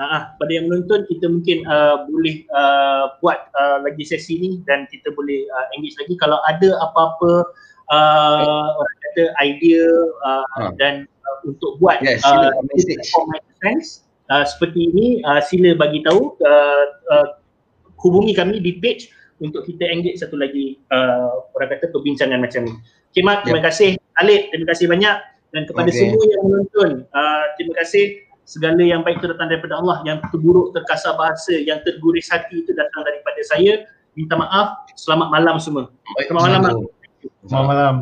Uh, uh, pada yang menonton kita mungkin uh, boleh uh, buat uh, lagi sesi ni dan kita boleh uh, engage lagi kalau ada apa-apa uh, orang kata idea uh, uh. dan uh, untuk buat yes, uh, friends uh, seperti ini uh, sila bagi tahu uh, uh, hubungi kami di page untuk kita engage satu lagi uh, orang kata perbincangan macam ni. Okay Mat, terima kasih. Alif, terima kasih banyak. Dan kepada okay. semua yang menonton uh, terima kasih. Segala yang baik itu datang daripada Allah yang terburuk terkasar bahasa yang terguris hati itu datang daripada saya. Minta maaf. Selamat malam semua. Selamat malam selamat malam